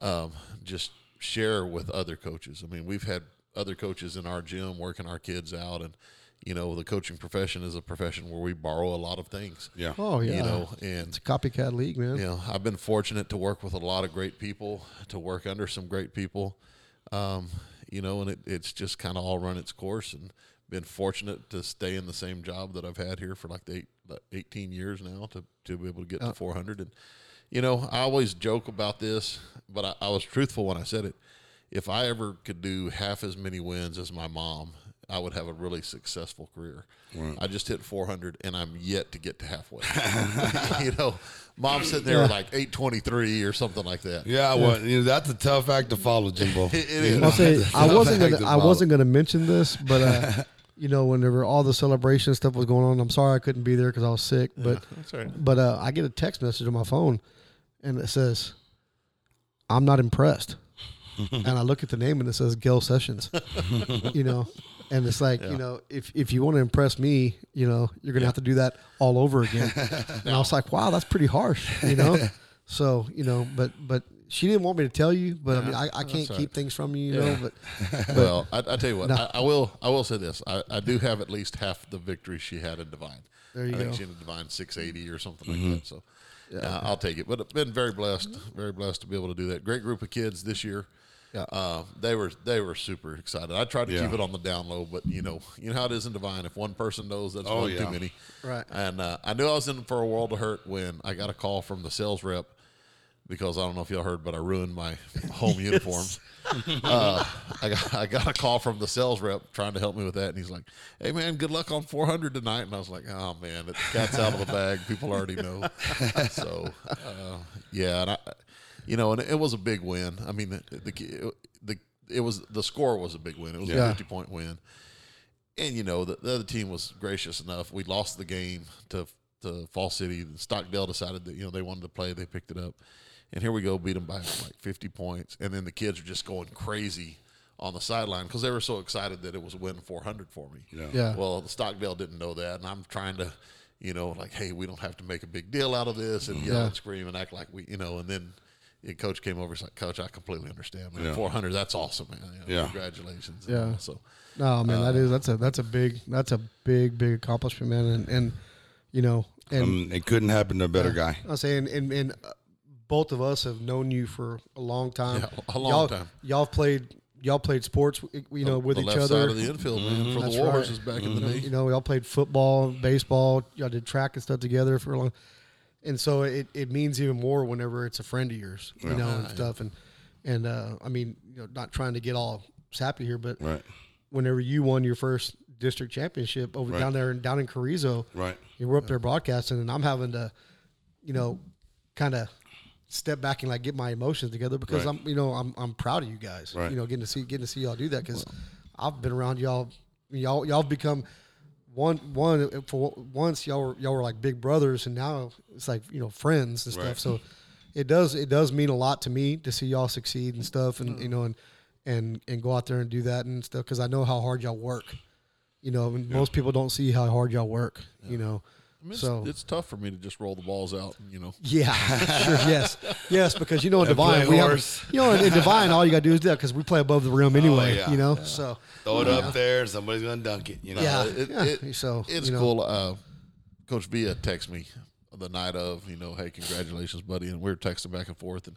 Um, just share with other coaches. I mean, we've had other coaches in our gym working our kids out, and you know, the coaching profession is a profession where we borrow a lot of things. Yeah. Oh yeah. You know, and it's a copycat league, man. you know, I've been fortunate to work with a lot of great people, to work under some great people, um, you know, and it, it's just kind of all run its course and been fortunate to stay in the same job that I've had here for like the eight, the 18 years now to, to be able to get to uh. 400. And, you know, I always joke about this, but I, I was truthful when I said it. If I ever could do half as many wins as my mom, I would have a really successful career. I just hit 400 and I'm yet to get to halfway. you know, mom's sitting there with like 823 or something like that. Yeah, well, you know, that's a tough act to follow, Jimbo. It- it know, I'll say that's a I tough wasn't gonna to I wasn't gonna mention this, but uh, you know, whenever all the celebration stuff was going on, I'm sorry I couldn't be there because I was sick. But That's all right. but uh, I get a text message on my phone, and it says, "I'm not impressed." and I look at the name and it says Gail Sessions. you know, and it's like you know, if if you want to impress me, you know, you're gonna have to do that all over again. and I was like, wow, that's pretty harsh. You know, so you know, but but. She didn't want me to tell you, but I mean, I, I can't all keep things from you, you know. But Well, I, I tell you what, No. I, I will. I will say this: I, I do have at least half the victory she had in Devine. There you I think go. she had Devine 680 or something like that. So, uh, I'll take it. But I've been very blessed, very blessed to be able to do that. Great group of kids this year. Yeah. Uh, they were they were super excited. I tried to Yeah. keep it on the down low, but you know you know how it is in Devine. If one person knows, that's Oh, one yeah. too many. Right. And uh, I knew I was in for a world of hurt when I got a call from the sales rep because I don't know if y'all heard, but I ruined my home uniforms. uh, I got I got a call from the sales rep trying to help me with that, and he's like, "Hey man, good luck on 400 tonight." And I was like, "Oh man, the cat's out of the bag. People already know." so uh, yeah, and I, you know, and it was a big win. I mean, the the, the it was the score was a big win. It was Yeah. a 50 point win and you know the, the other team was gracious enough. We lost the game to to Falls City. Stockdale decided that you know they wanted to play. They picked it up, and here we go, beat them by like fifty points. And then the kids are just going crazy on the sideline because they were so excited that it was a win four hundred for me. Yeah. Yeah. Well, the Stockdale didn't know that, and I'm trying to, you know, like, hey, we don't have to make a big deal out of this and yell Yeah. and scream and act like we, you know, and then. The coach came over. Like, "Coach, I completely understand. Man, Yeah. 400, that's awesome, man. You know, Yeah. congratulations. Yeah. You so No, man, that Uh, is that's a that's a big that's a big big accomplishment, man, and and you know, and Um, it couldn't happen to a better guy. I was saying, and and uh, both of us have known you for a long time, Yeah, a long y'all, time. Y'all played y'all played sports, you know, with the each left other. side of the infield, man, for That's the War right. Horses back in the day. you know, y'all played football, baseball, y'all did track and stuff together for a long. And so it, it means even more whenever it's a friend of yours, you know, and stuff. And and uh, I mean, you know, not trying to get all sappy here, but Right. whenever you won your first district championship over Right. down there down in Carrizo, Right. you were up there broadcasting, and I'm having to, you know, kind of step back and like get my emotions together because Right. I'm you know I'm I'm proud of you guys. Right. You know, getting to see getting to see y'all do that because I've been around y'all. Y'all y'all become one one for once y'all were y'all were like big brothers and now it's like you know friends and stuff. Right. So it does it does mean a lot to me to see y'all succeed and stuff and you mm. know and and and go out there and do that and stuff because I know how hard y'all work. You know, and most people don't see how hard y'all work. You know, I mean, it's, so it's tough for me to just roll the balls out. You know, yeah, sure, yes, yes, because you know in And Devine, play we have, you know in, in Devine, all you got to do is that because we play above the rim anyway. Oh, yeah. You know, so Throw it up there, somebody's gonna dunk it. You know. yeah, it- yeah. it- so it's you know, cool. Uh, Coach Villa texted me the night of, you know, hey, congratulations, buddy, and we were texting back and forth, and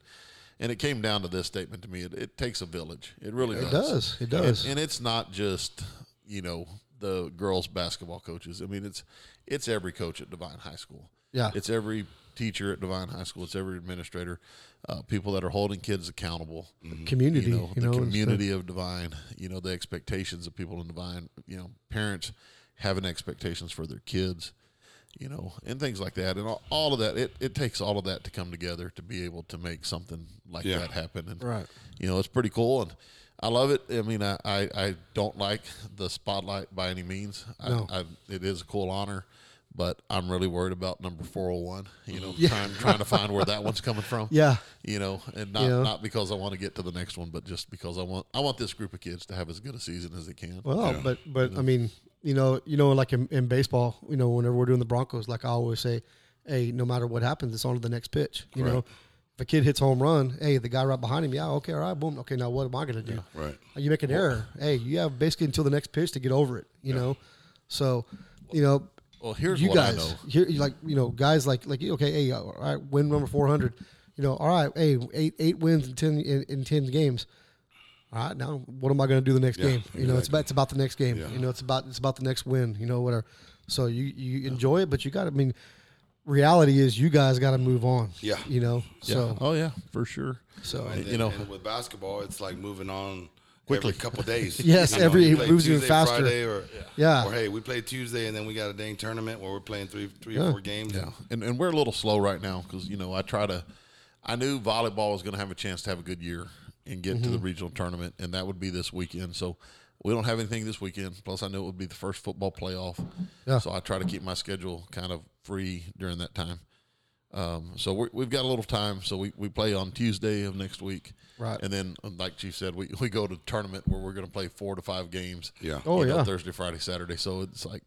and it came down to this statement to me: it, it takes a village. It really It does. does. It does. And, and it's not just you know the girls basketball coaches. I mean, it's it's every coach at Devine High School. Yeah. it's every teacher at Devine High School. It's every administrator, uh, people that are holding kids accountable community, you know, the and stuff. community of Devine you know the expectations of people in Devine you know parents having expectations for their kids you know and things like that and all, all of that it, it takes all of that to come together to be able to make something like Yeah. that happen and Right. you know it's pretty cool and I love it. I mean, I, I, I don't like the spotlight by any means. No. I, I, it is a cool honor, but I'm really worried about number 401. You know, Yeah. trying trying to find where that one's coming from Yeah, you know, and not Yeah. not because I want to get to the next one, but just because I want I want this group of kids to have as good a season as they can. Well, Yeah. but but I mean, you know, you know, like in, in baseball, you know, whenever we're doing the Broncos, like I always say, hey, no matter what happens, it's on to the next pitch. You Right. know, if a kid hits home run, hey, the guy right behind him, yeah, okay, all right, boom, okay, now what am I going to do? Right. You make an error, hey, you have basically until the next pitch to get over it. You know, so you know, well, here's you what guys, I know. here, like you know, guys like like okay, hey, uh, all right, win number four hundred. You know, all right, hey, eight eight wins in ten in, in ten games. All right, now what am I going to do the next Yeah, game? You know, it's about it's about the next game. Yeah. You know, it's about it's about the next win. You know, whatever. So you you enjoy it, but you got. to. I mean, reality is you guys got to move on. Yeah. You know, so oh yeah, for sure. so And You know- and with basketball, it's like moving on Quickly. every couple days. Yes, every- you it play moves even faster. Friday, or Yeah. or hey, we play Tuesday and then we got a dang tournament where we're playing three, three Yeah. or four games. Yeah, and and we're a little slow right now because you know I try to. I knew volleyball was going to have a chance to have a good year and get to the mm-hmm. regional tournament, and that would be this weekend. So we don't have anything this weekend. Plus, I knew it would be the first football playoff. Yeah. So I try to keep my schedule kind of free during that time. Um, so we we've got a little time. So we, we play on Tuesday of next week. Right. And then, um, like Chief said, we, we go to tournament where we're going to play four to five games. Yeah. Oh, you know, yeah. Thursday, Friday, Saturday. So it's like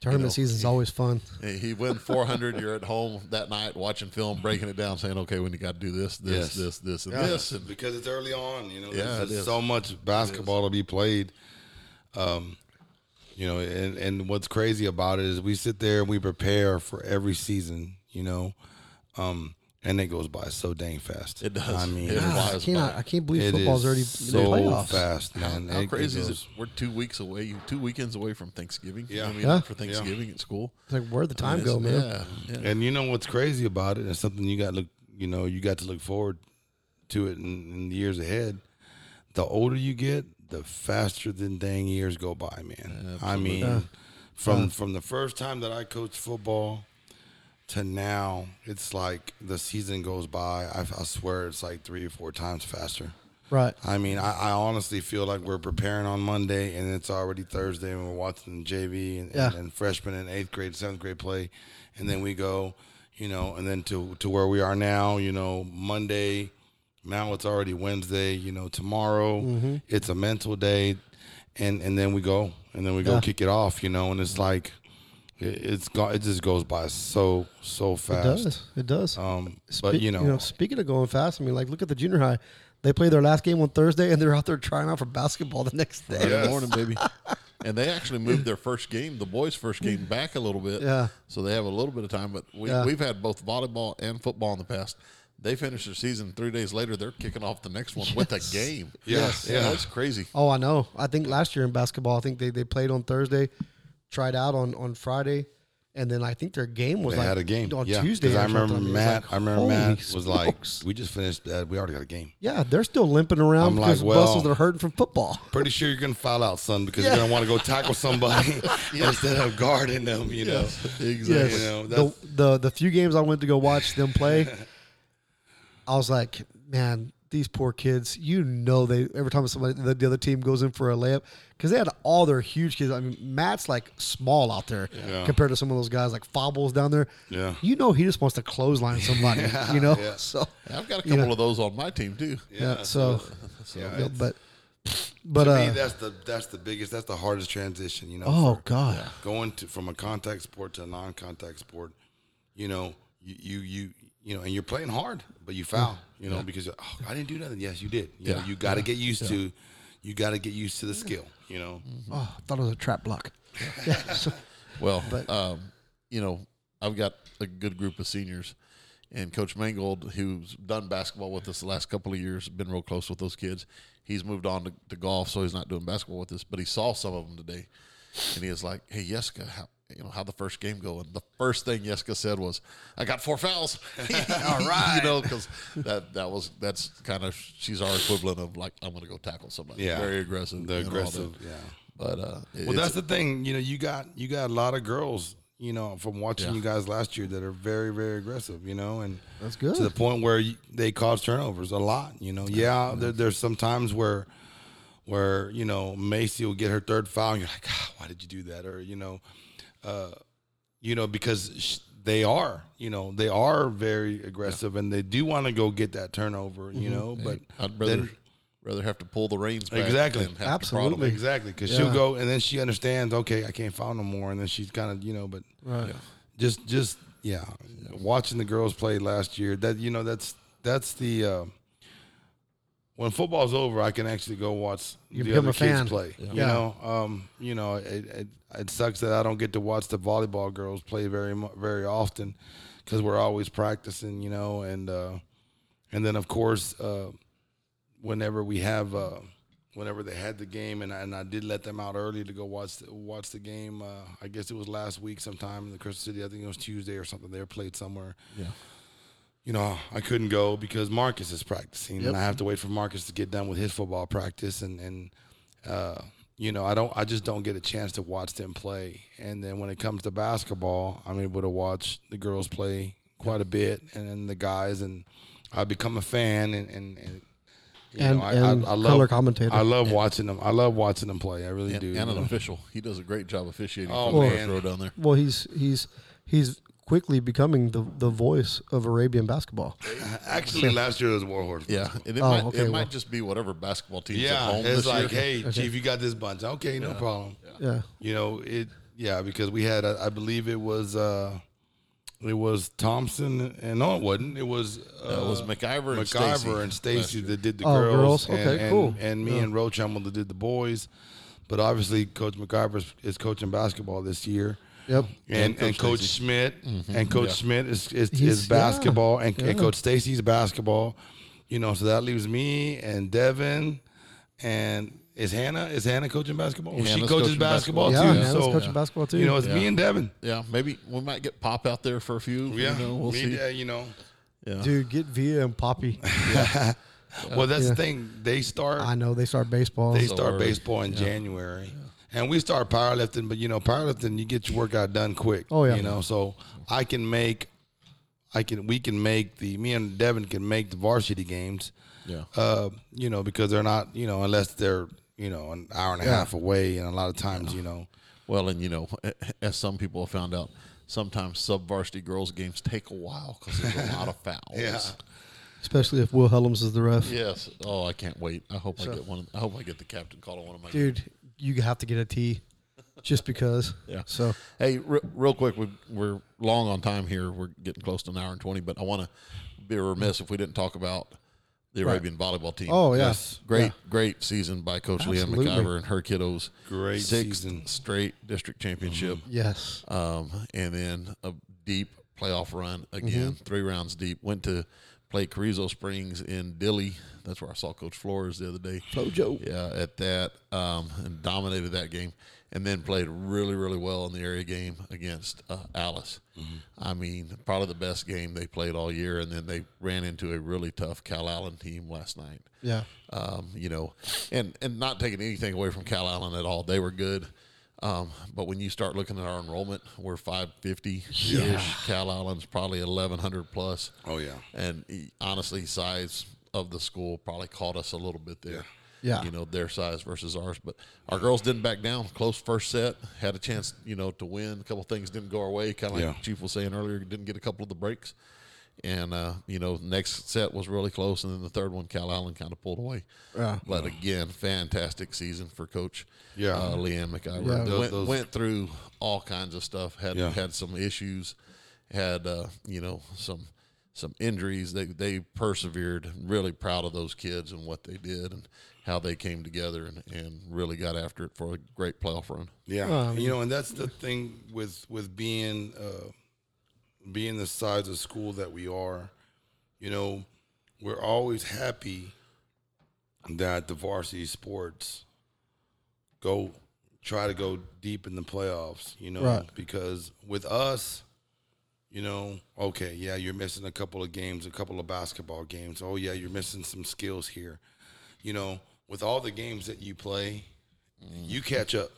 tournament you know, season's always fun. Hey, He win 400. You're at home that night watching film, breaking it down, saying, "Okay, when you got to do this, this, Yes. this, this, and Yeah, this." And because it's early on. You know, Yeah, there's so much basketball to be played. Um, you know, and and what's crazy about it is we sit there and we prepare for every season. You know, um, and it goes by so dang fast. It does. I mean, It I flies can't. I can't believe it football's is already in so the playoffs. fast, man. how It- it crazy is it? We're two weeks away, two weekends away from Thanksgiving. You know Yeah. I mean, Yeah. for Thanksgiving at school. It's like where'd the time It's- go, man? Yeah, yeah. And you know what's crazy about it, and something you got look, you know, you got to look forward to it in, in the years ahead. The older you get, the faster than dang years go by, man. I mean, Yeah. from from the first time that I coached football to now, it's like the season goes by. I, I swear, it's like three or four times faster. Right. I mean, I, I honestly feel like we're preparing on Monday and it's already Thursday and we're watching JV and, Yeah. and, and freshmen and eighth grade, seventh grade play. And then we go, you know, and then to, to where we are now, you know, Monday, now it's already Wednesday, you know, tomorrow Mm-hmm. it's a mental day. And, and then we go and then we go Yeah. kick it off, you know, and it's like, it's go, it just goes by so, so fast. It does. It does. Um, Spe- but you know, speaking of going fast, I mean, like, look at the junior high. They play their last game on Thursday, and they're out there trying out for basketball the next day. Friday Yes. morning, baby. And they actually moved their first game, the boys' first game, back a little bit. Yeah. So they have a little bit of time. But we, Yeah. we've had both volleyball and football in the past. They finished their season three days later. They're kicking off the next one with a game. Yes. yeah, Yeah. that's crazy. Oh, I know. I think last year in basketball, I think they, they played on Thursday, tried out on, on Friday, and then I think their game was They like had a game on yeah. Tuesday. I remember something. It was Matt. like, I remember Matt was like, "We just finished that. We already got a game." "Yeah, they're still limping around I'm like, because well- muscles are hurting from football." Pretty sure you're gonna foul out, son, because Yeah. you're gonna want to go tackle somebody instead of guarding them. You know, Exactly. Yes. You know, the, the the few games I went to go watch them play, I was like, man, these poor kids. You know, they every time somebody the, the other team goes in for a layup because they had all their huge kids. I mean, Matt's like small out there Yeah. compared to some of those guys like Fobbles down there. Yeah. you know, he just wants to clothesline somebody. you know, yeah. so I've got a You couple know. of those on my team too. yeah. so, yeah, yeah, but but to uh, me, that's the that's the biggest, that's the hardest transition. You know, oh for god, going to from a contact sport to a non-contact sport. You know, you you you, you know, and you're playing hard, but you foul. You know, because oh, I didn't do nothing. Yes, you did. You know, Yeah. you got to get used to, you got to get used to the skill. You know, oh, I thought it was a trap block. Yeah, so, Well, um, you know, I've got a good group of seniors, and Coach Mangold, who's done basketball with us the last couple of years, been real close with those kids. He's moved on to, to golf, so he's not doing basketball with us. But he saw some of them today, and he was like, "Hey, Jessica, how you know how the first game go?" And the first thing Jessica said was, "I got four fouls." All right, you know, because that that was that's kind of she's our equivalent of like I'm going to go tackle somebody. Yeah. very aggressive. the and all that. aggressive. Yeah. But uh, Well, that's the thing. You know, you got you got a lot of girls. You know, from watching Yeah. you guys last year that are very very aggressive. You know, and That's good. to the point where you, they cause turnovers a lot. You know, yeah, there, there's some times where where you know Macy will get her third foul, and you're like, ah, why did you do that? Or you know, uh, you know because sh- they are, you know, they are very aggressive and they do want to go get that turnover. You know, but I'd rather then- rather have to pull the reins back. Exactly. than have to. Absolutely. exactly because Yeah. she'll go and then she understands. Okay, I can't foul no more, and then she's kind of you know, but right. just just yeah, watching the girls play last year that you know that's that's the uh, when football's over i can actually go watch You the other a fan. kids play you Yeah. know um you know it, it it sucks that i don't get to watch the volleyball girls play very very often because we're always practicing you know and uh and then of course uh whenever we have uh whenever they had the game and I, and I did let them out early to go watch the, watch the game uh, I guess it was last week sometime in the Crystal City I think it was Tuesday or something they were played somewhere Yeah. You know I couldn't go because Marcus is practicing Yep. and I have to wait for Marcus to get done with his football practice and and uh, you know I don't I just don't get a chance to watch them play and then when it comes to basketball I'm able to watch the girls play quite a bit and then the guys and I become a fan and and, and you And- know, I, and I, I color love commentator. I love watching them. I love watching them play. I really And, do. and an know. official. He does a great job officiating Oh, man. first row down there. Well, he's he's he's quickly becoming the the voice of Arabian basketball. Actually, last year was Warhorse. Yeah, and it Oh, might okay, it well- might just be whatever basketball team's at yeah. It's this like, year. hey, Chief, you got this bunch. Okay, no problem. Yeah. You know it. Yeah, because we had, uh, I believe it was, uh it was Thompson, and no, it wasn't. It was uh, Uh, it was McIver and McIver Stacy and Stacy that did the Oh, girls. girls? Okay, and, and- cool. And me Yeah. and Rochammel that did the boys. But obviously, Coach McIver is, is coaching basketball this year. Yep. and, And and Coach Coach Stacy. Schmidt mm-hmm. and Coach Yeah. Schmidt is is, is basketball and, and yeah. Coach Stacy's basketball. You know, so that leaves me and Devin and is Hannah is Hannah coaching basketball? Well, she coaches coaching basketball, basketball, Yeah, too. Hannah's so coaching basketball too. you know, it's Yeah. me and Devin. Yeah, maybe we might get Pop out there for a few. Yeah, you know, we'll me, see. yeah, you know. Yeah. Dude, get Via and Poppy. Well, that's Yeah. the thing. They start I know they start baseball. they start early. baseball in January. And we start powerlifting, but you know, powerlifting you get your workout done quick. Oh, yeah. You know, so I can make I can we can make the me and Devin can make the varsity games. Yeah. Uh, you know, because they're not, you know, unless they're, you know, an hour and a Yeah. half away and a lot of times, you know. Well, and you know, as some people have found out, sometimes sub varsity girls games take a while because there's a lot of fouls. Yeah. Especially if Will Hellums is the ref. Yes. Oh, I can't wait. I hope I get one. I hope I get the captain call on one of my. Dude, you have to get a T just because. Yeah. So Hey, re- real quick, we, we're long on time here. We're getting close to an hour and twenty, but I want to be remiss if we didn't talk about the Right. Arabian volleyball team. Oh yeah. Yes. great, Yeah. great season by Coach Leanne McIver and her kiddos. Great Sixth season. straight district championship, Yes. um, and then a deep playoff run again, Mm-hmm. three rounds deep. Went to play Carrizo Springs in Dilley. That's where I saw Coach Flores the other day. Flojo. Yeah, at that, um, and dominated that game, and then played really, really well in the area game against uh, Alice. I mean, probably the best game they played all year, and then they ran into a really tough Calallen team last night. Yeah. Um, you know, and and not taking anything away from Calallen at all. They were good. Um, but when you start looking at our enrollment, we're 550 ish. Calallen's probably 1100 plus. Oh yeah. And he- honestly, size of the school probably caught us a little bit there. Yeah. You know, their size versus ours. But our girls didn't back down. Close first set. Had a chance, you know, to win. A couple things didn't go our way. Kind of like Yeah. Chief was saying earlier, didn't get a couple of the breaks. And, uh, you know, next set was really close. And then the third one, Calallen kind of pulled away. Yeah. But again, fantastic season for Coach Yeah. uh, Leanne McIver. Yeah. Those- went, those- went through all kinds of stuff. Had Yeah. had some issues. Had uh, you know some some injuries. They they persevered. Really proud of those kids and what they did and how they came together and, and really got after it for a great playoff run. Yeah, Um, you know, and that's the thing with with being uh, being the size of school that we are. You know, we're always happy that the varsity sports go try to go deep in the playoffs. You know, Right. because with us, you know, okay, yeah, you're missing a couple of games, a couple of basketball games. Oh yeah, you're missing some skills here. You know, with all the games that you play, mm-hmm. you catch up.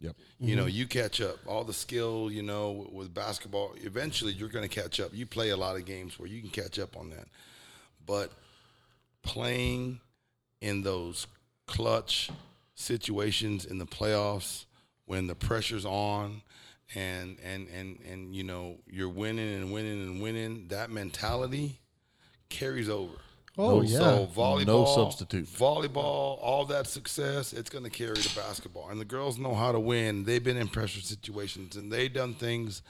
Yep. You know, mm-hmm. you catch up. All the skill, you know, with basketball, eventually you're going to catch up. You play a lot of games where you can catch up on that. But playing in those clutch situations in the playoffs when the pressure's on and and and and you know, you're winning and winning and winning, that mentality carries over. Oh, No, yeah. So volleyball, No substitute. Volleyball, all that success, it's going to carry to basketball, and the girls know how to win. They've been in pressure situations, and they've done things,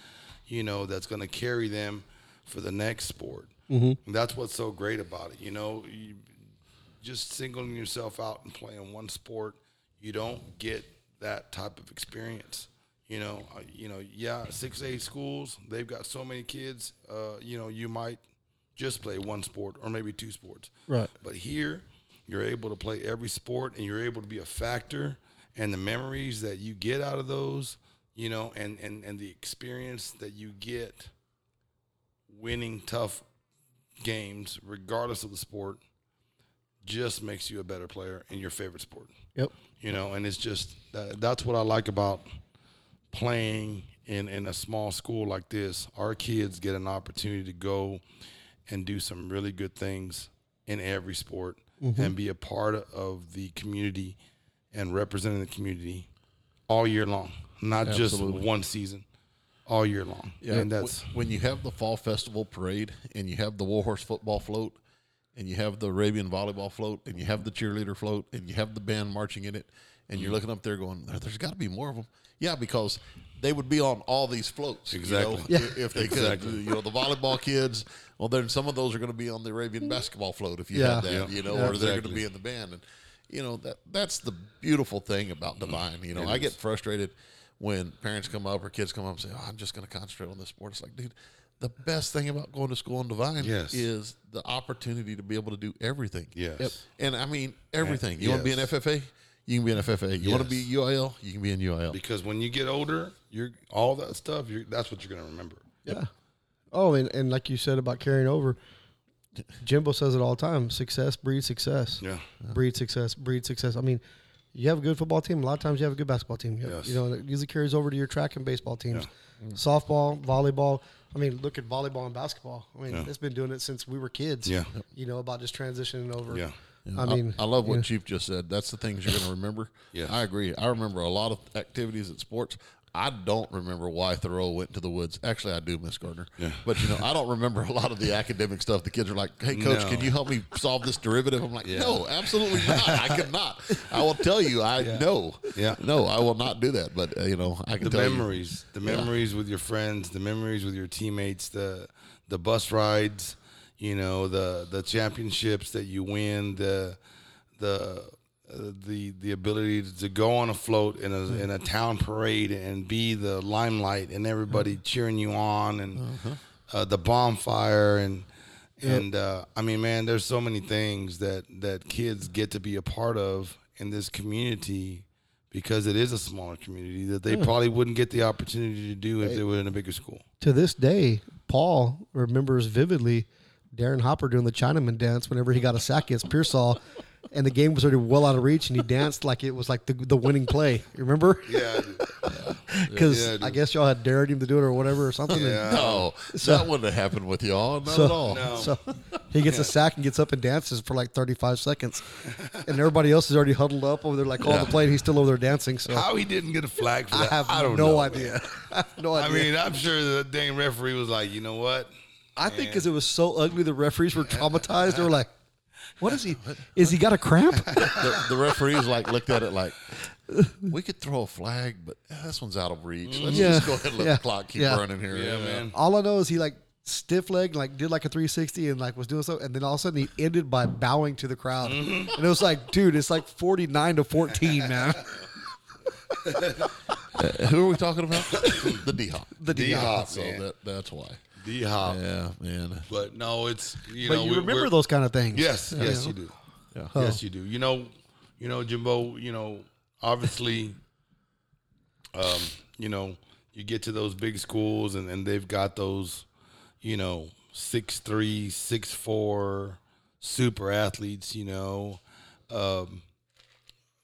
you know, that's going to carry them for the next sport. Mm-hmm. That's what's so great about it. You know, you, just singling yourself out and playing one sport, you don't get that type of experience. You know, uh, you know, yeah, six A schools, they've got so many kids. Uh, you know, you might just play one sport or maybe two sports. Right. But here, you're able to play every sport and you're able to be a factor and the memories that you get out of those, you know, and and and the experience that you get winning tough games regardless of the sport just makes you a better player in your favorite sport Yep. you know and it's just uh, that's what i like about playing in in a small school like this our kids get an opportunity to go and do some really good things in every sport and be a part of the community and representing the community all year long not Absolutely. just one season all year long Yeah, and that's when you have the fall festival parade and you have the Warhorse football float and you have the Arabian volleyball float and you have the cheerleader float and you have the band marching in it and Mm-hmm. you're looking up there going, there, has got to be more of them. Yeah, because they would be on all these floats. you know, Exactly. i- If they Exactly. could, you know, the volleyball kids. Well, then some of those are going to be on the Arabian mm-hmm. basketball float if you Yeah. had that, Yeah. you know, Yeah. or they're going to be in the band. And you know that that's the beautiful thing about mm-hmm. Devine. You know, I get frustrated when parents come up or kids come up and say, "Oh, I'm just going to concentrate on this sport." It's like, dude, the best thing about going to school in Devine Yes. is the opportunity to be able to do everything. Yes. Yep. And I mean everything. You want to be an. FFA? You can be an FFA. You want to be Yes. UIL? You can be in UIL. because when you get older you're all that stuff you're that's what you're going to remember Yeah. Oh, and, and like you said about carrying over, Jimbo says it all the time: success breeds success. yeah Breed success. Breed success. I mean, you have a good football team. A lot of times you have a good basketball team. You, Yes. you know, it usually carries over to your track and baseball teams. Mm. Softball, volleyball. I mean, look at volleyball and basketball. I mean, Yeah. it's been doing it since we were kids. Yeah. You know about just transitioning over. yeah I mean, I, love what yeah. Chief just said. That's the things you're going to remember. Yes. I agree. I remember a lot of activities at sports. I don't remember why Thoreau went to the woods. Actually, I do, Miss Gardner. Yeah. But you know, I don't remember a lot of the academic stuff. The kids are like, "Hey, coach, No. can you help me solve this derivative?" I'm like, "No, absolutely not. I cannot. I will tell you, I no, Yeah. no, I will not do that." But uh, you know, I can the tell you- memories the memories with your friends the memories with your teammates the the bus rides you know the the championships that you win the the uh, the the ability to go on a float in a in a town parade and be the limelight and everybody cheering you on and uh, the bonfire and and uh, I mean man there's so many things that that kids get to be a part of in this community because it is a smaller community that they probably wouldn't get the opportunity to do if they were in a bigger school. to this day, Paul remembers vividly Darren Hopper doing the Chinaman dance whenever he got a sack against Pearsall. And the game was already well out of reach, and he danced like it was like the the winning play. You remember? Yeah, Because Yeah, I dude. guess y'all had dared him to do it or whatever or something. and- Yeah. No, that wouldn't have happened with y'all. Not So- at all. No. So he gets a sack and gets up and dances for like 35 seconds, and everybody else is already huddled up over there, like calling Yeah. the play, and he's still over there dancing. So how he didn't get a flag for I that, have I don't no know, idea. I have no idea. I mean, I'm sure the dang referee was like, you know what? I think because it was so ugly, the referees were traumatized. They were like, "What is he? Is he got a cramp?" the, the referees like looked at it like we could throw a flag, but eh, this one's out of reach. Let's Yeah. just go ahead and let Yeah. the clock keep Yeah. running here. Yeah, man. All I know is he like stiff legged, like did like a 360 and like was doing so, and then all of a sudden he ended by bowing to the crowd, Mm-hmm. and it was like, dude, it's like 49 to 14, man. Uh, who are we talking about? the D Hop. The D-Hop, So man. that, that's why. D Hop. Yeah, man. But no, it's you but know you we- remember those kind of things? Yes, Yeah. yes, you do. Yeah. Yes, you do. You know, you know, Jimbo. You know, obviously, um, you know, you get to those big schools and, and they've got those, you know, six three, six four, super athletes. You know, um,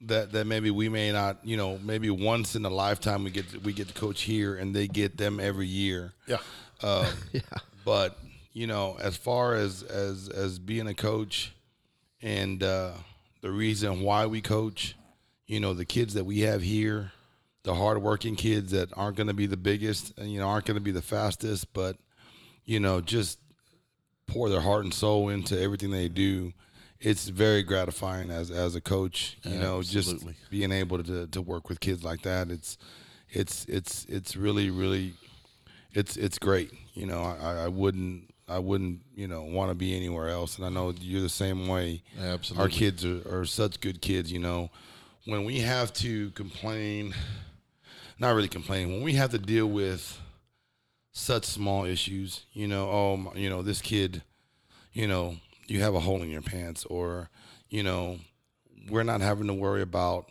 that that maybe we may not. You know, maybe once in a lifetime we get to, we get to coach here, and they get them every year. Yeah. Um, Yeah. but you know, as far as as as being a coach, and uh, the reason why we coach, you know, the kids that we have here, the hardworking kids that aren't going to be the biggest, and you know, aren't going to be the fastest, but you know, just pour their heart and soul into everything they do. It's very gratifying as as a coach, you know, Absolutely. just being able to to work with kids like that. It's it's it's it's really really it's it's great. You know, I, I wouldn't I wouldn't you know want to be anywhere else, and I know you're the same way. Absolutely. Our kids are, are such good kids. You know, when we have to complain, not really complain, when we have to deal with such small issues, you know, oh, my- you know, this kid, you know, you have a hole in your pants, or, you know, we're not having to worry about,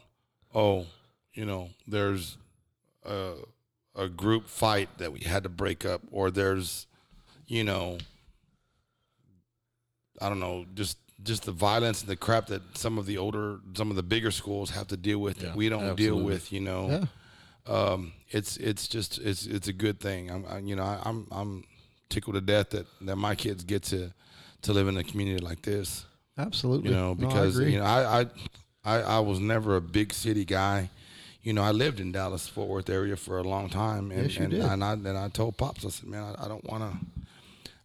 oh, you know, there's a, a group fight that we had to break up, or there's, you know, I don't know, just just the violence and the crap that some of the older, some of the bigger schools have to deal with. Yeah, that we don't deal with, you know Yeah. um, it's it's just it's it's a good thing. I'm I, you know I, I'm I'm tickled to death that that my kids get to to live in a community like this. Absolutely. You know because agree. you know I, I I I was never a big city guy. You know I lived in Dallas Fort Worth area for a long time, and Yes, you and, did. and I and I told pops I said man I, I don't want to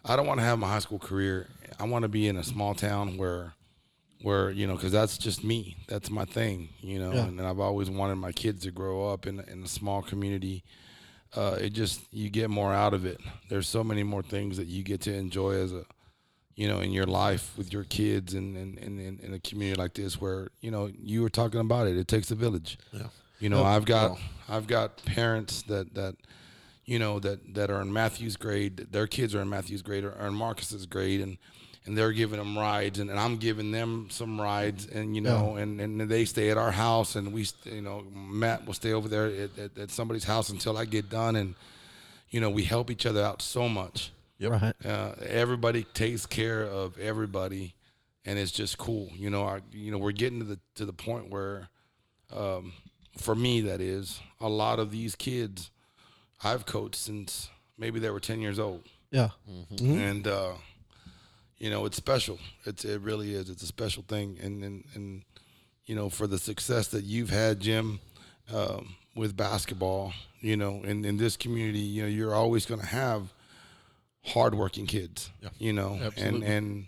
I don't want to have my high school career. I want to be in a small town where where you know because that's just me that's my thing you know Yeah. and, i've always wanted my kids to grow up in, in a small community uh, it just you get more out of it there's so many more things that you get to enjoy as a you know in your life with your kids and in, in a community like this where you know you were talking about it it takes a village Yeah. You know Yep. i've got Well- i've got parents that that you know that that are in matthew's grade their kids are in matthew's grade or, or in marcus's grade and and they're giving them rides and, and i'm giving them some rides and you know and, and they stay at our house and we you know matt will stay over there at, at, at somebody's house until i get done and you know we help each other out so much Yep. Right. uh, everybody takes care of everybody, and it's just cool. You know, I, you know, we're getting to the to the point where, um, for me, that is a lot of these kids I've coached since maybe they were ten years old, Yeah. and uh, you know, it's special. It's it really is. It's a special thing, and and and you know, for the success that you've had, Jim. Um, with basketball, you know, in, in this community, you know, you're always going to have hardworking kids. Yeah. You know, and and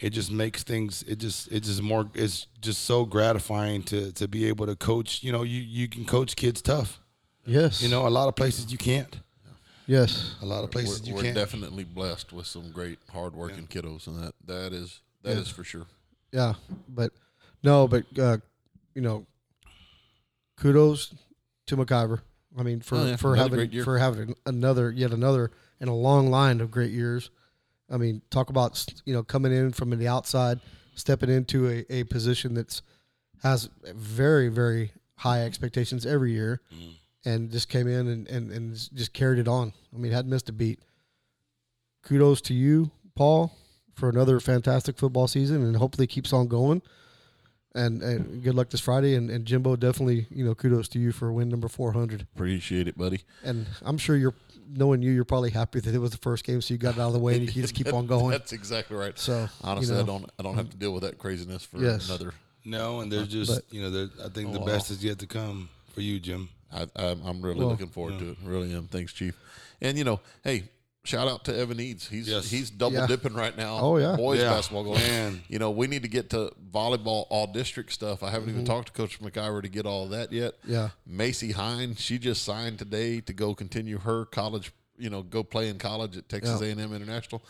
it just makes things. It just it just more. It's just so gratifying to to be able to coach. You know, you you can coach kids tough. Yes. You know, a lot of places you can't. Yes. A lot of places We're, you we're can't. definitely blessed with some great hardworking kiddos, and that that is that is Yeah. for sure. Yeah. But no, but uh, you know, kudos to McIver. I mean, for Oh, yeah. for Another having for having another yet another in a long line of great years. I mean, talk about you know coming in from the outside, stepping into a, a position that's has very very high expectations every year, Mm. and just came in and, and, and just carried it on. I mean, hadn't missed a beat. Kudos to you, Paul, for another fantastic football season, and hopefully keeps on going. and, and good luck this Friday. And, and Jimbo, definitely, you know, kudos to you for win number 400. Appreciate it, buddy. And I'm sure you're, knowing you, you're probably happy that it was the first game, so you got it out of the way and you can just keep on going. That's exactly right. So, honestly, you know, I don't I don't have to deal with that craziness for Yes. another. No, and there's uh, just But- you know, I think the Oh, best wow. is yet to come for you, Jim. I, I'm, I'm really Well, looking forward to it. Really am. Thanks, Chief. And you know, hey, shout out to Evan Eads. He's Yes. he's double Yeah. dipping right now. Oh, yeah. boys Yeah. basketball going. Man. You know, we need to get to volleyball all district stuff. I haven't even Mm-hmm. talked to Coach McIver to get all of that yet. Yeah. Macy Hine, she just signed today to go continue her college. You know, go play in college at Texas Yeah. A&M International.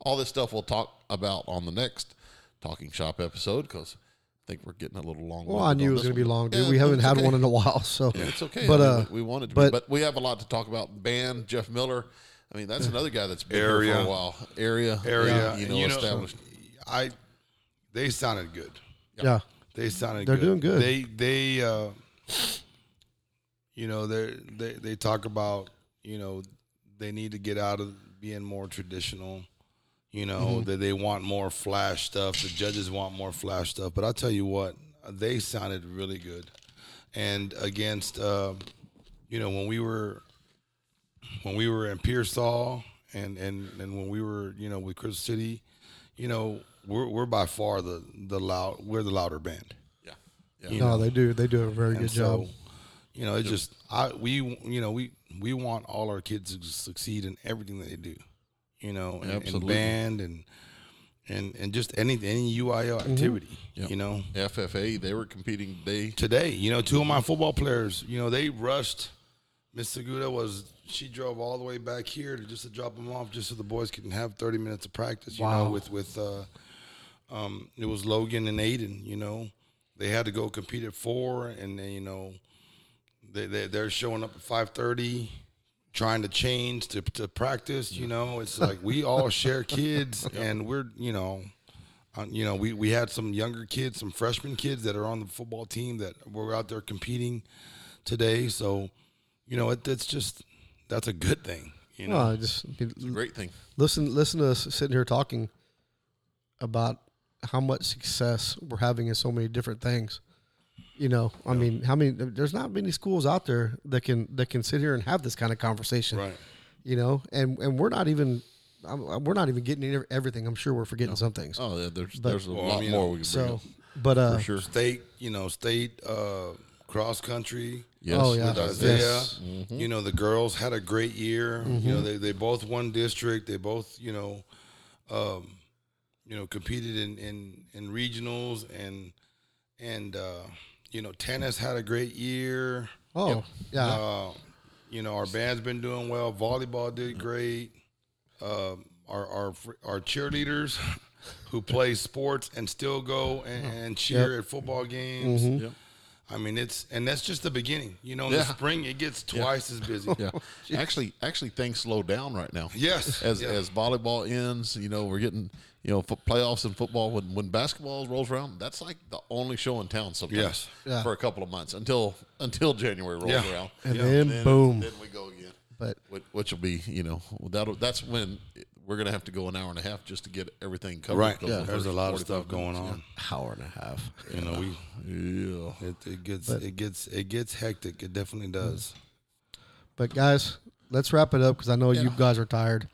All this stuff we'll talk about on the next Talking Shop episode because I think we're getting a little long. Well, I knew it was going to be long, dude. we haven't had okay. one in a while, so It's okay. But I mean, uh, we we wanted to, but- be, but we have a lot to talk about. Band Jeff Miller. I mean, that's another guy that's been here for Area. a while. Area, Area, yeah, you and know, established. I, they sounded good. yeah, They sounded. They're good. doing good. They they uh, you know they they they talk about you know they need to get out of being more traditional. You know Mm-hmm. that they want more flash stuff. The judges want more flash stuff. But I'll tell you what, they sounded really good. And against, uh, you know, when we were when we were in Pearsall and and and when we were you know with Crystal City, you know we're we're by far the the loud we're the louder band. Yeah, yeah. You no, know, they do. They do a very and good job. you know, it's just I we you know we we want all our kids to succeed in everything that they do. You know, in, in Absolutely. band and and and just any any UIL Mm-hmm. activity. Yep. You know, FFA, they were competing today. today, you know, two of my football players, you know, they rushed. Miss Seguda was she drove all the way back here to just to drop them off, just so the boys can have thirty minutes of practice. You Wow. know, with with uh, um, it was Logan and Aiden. You know, they had to go compete at four, and then you know, they, they they're showing up at five thirty, trying to change to to practice. You know, it's like we all share kids, and we're you know. Uh, you know, we, we had some younger kids, some freshman kids that are on the football team that were out there competing today. So, you know, it, it's just that's a good thing. You know, No, I just Great thing. listen. Listen to us sitting here talking about how much success we're having in so many different things. You know, I mean, how many? There's not many schools out there that can that can sit here and have this kind of conversation. right? You know, and and we're not even. I'm, we're not even getting ev- everything. I'm sure we're forgetting some things. Oh, yeah, there's there's a Well, I lot mean, more we can bring so, up but uh, for sure. State, you know, state uh, cross country. Yes, Oh, yeah. with Isaiah. Yes. You know, the girls had a great year. You know, they, they both won district. They both, you know, um, you know, competed in, in, in regionals and and uh, you know, tennis had a great year. oh yeah, Uh, you know, our band's been doing well. Volleyball did great. Um, our our our cheerleaders who play sports and still go and, and cheer at football games. Yep. I mean, it's and that's just the beginning. You know, in Yeah. the spring it gets twice as busy. Yeah, actually, actually, things slow down right now. Yes, as yeah. as volleyball ends, you know, we're getting you know fo- playoffs in football. When when basketball rolls around, that's like the only show in town sometimes. Yes. Yeah. for a couple of months until until January rolls Yeah. around, And Yeah. then boom. then we go again. but Which, which will be, you know, that'll that's when it- we're gonna have to go an hour and a half just to get everything covered. Right. Yeah. There's a lot of stuff going minutes, on. hour and a half. You know, we Yeah. it, it gets But- it gets it gets hectic. It definitely does. But guys, let's wrap it up because I know you guys are tired.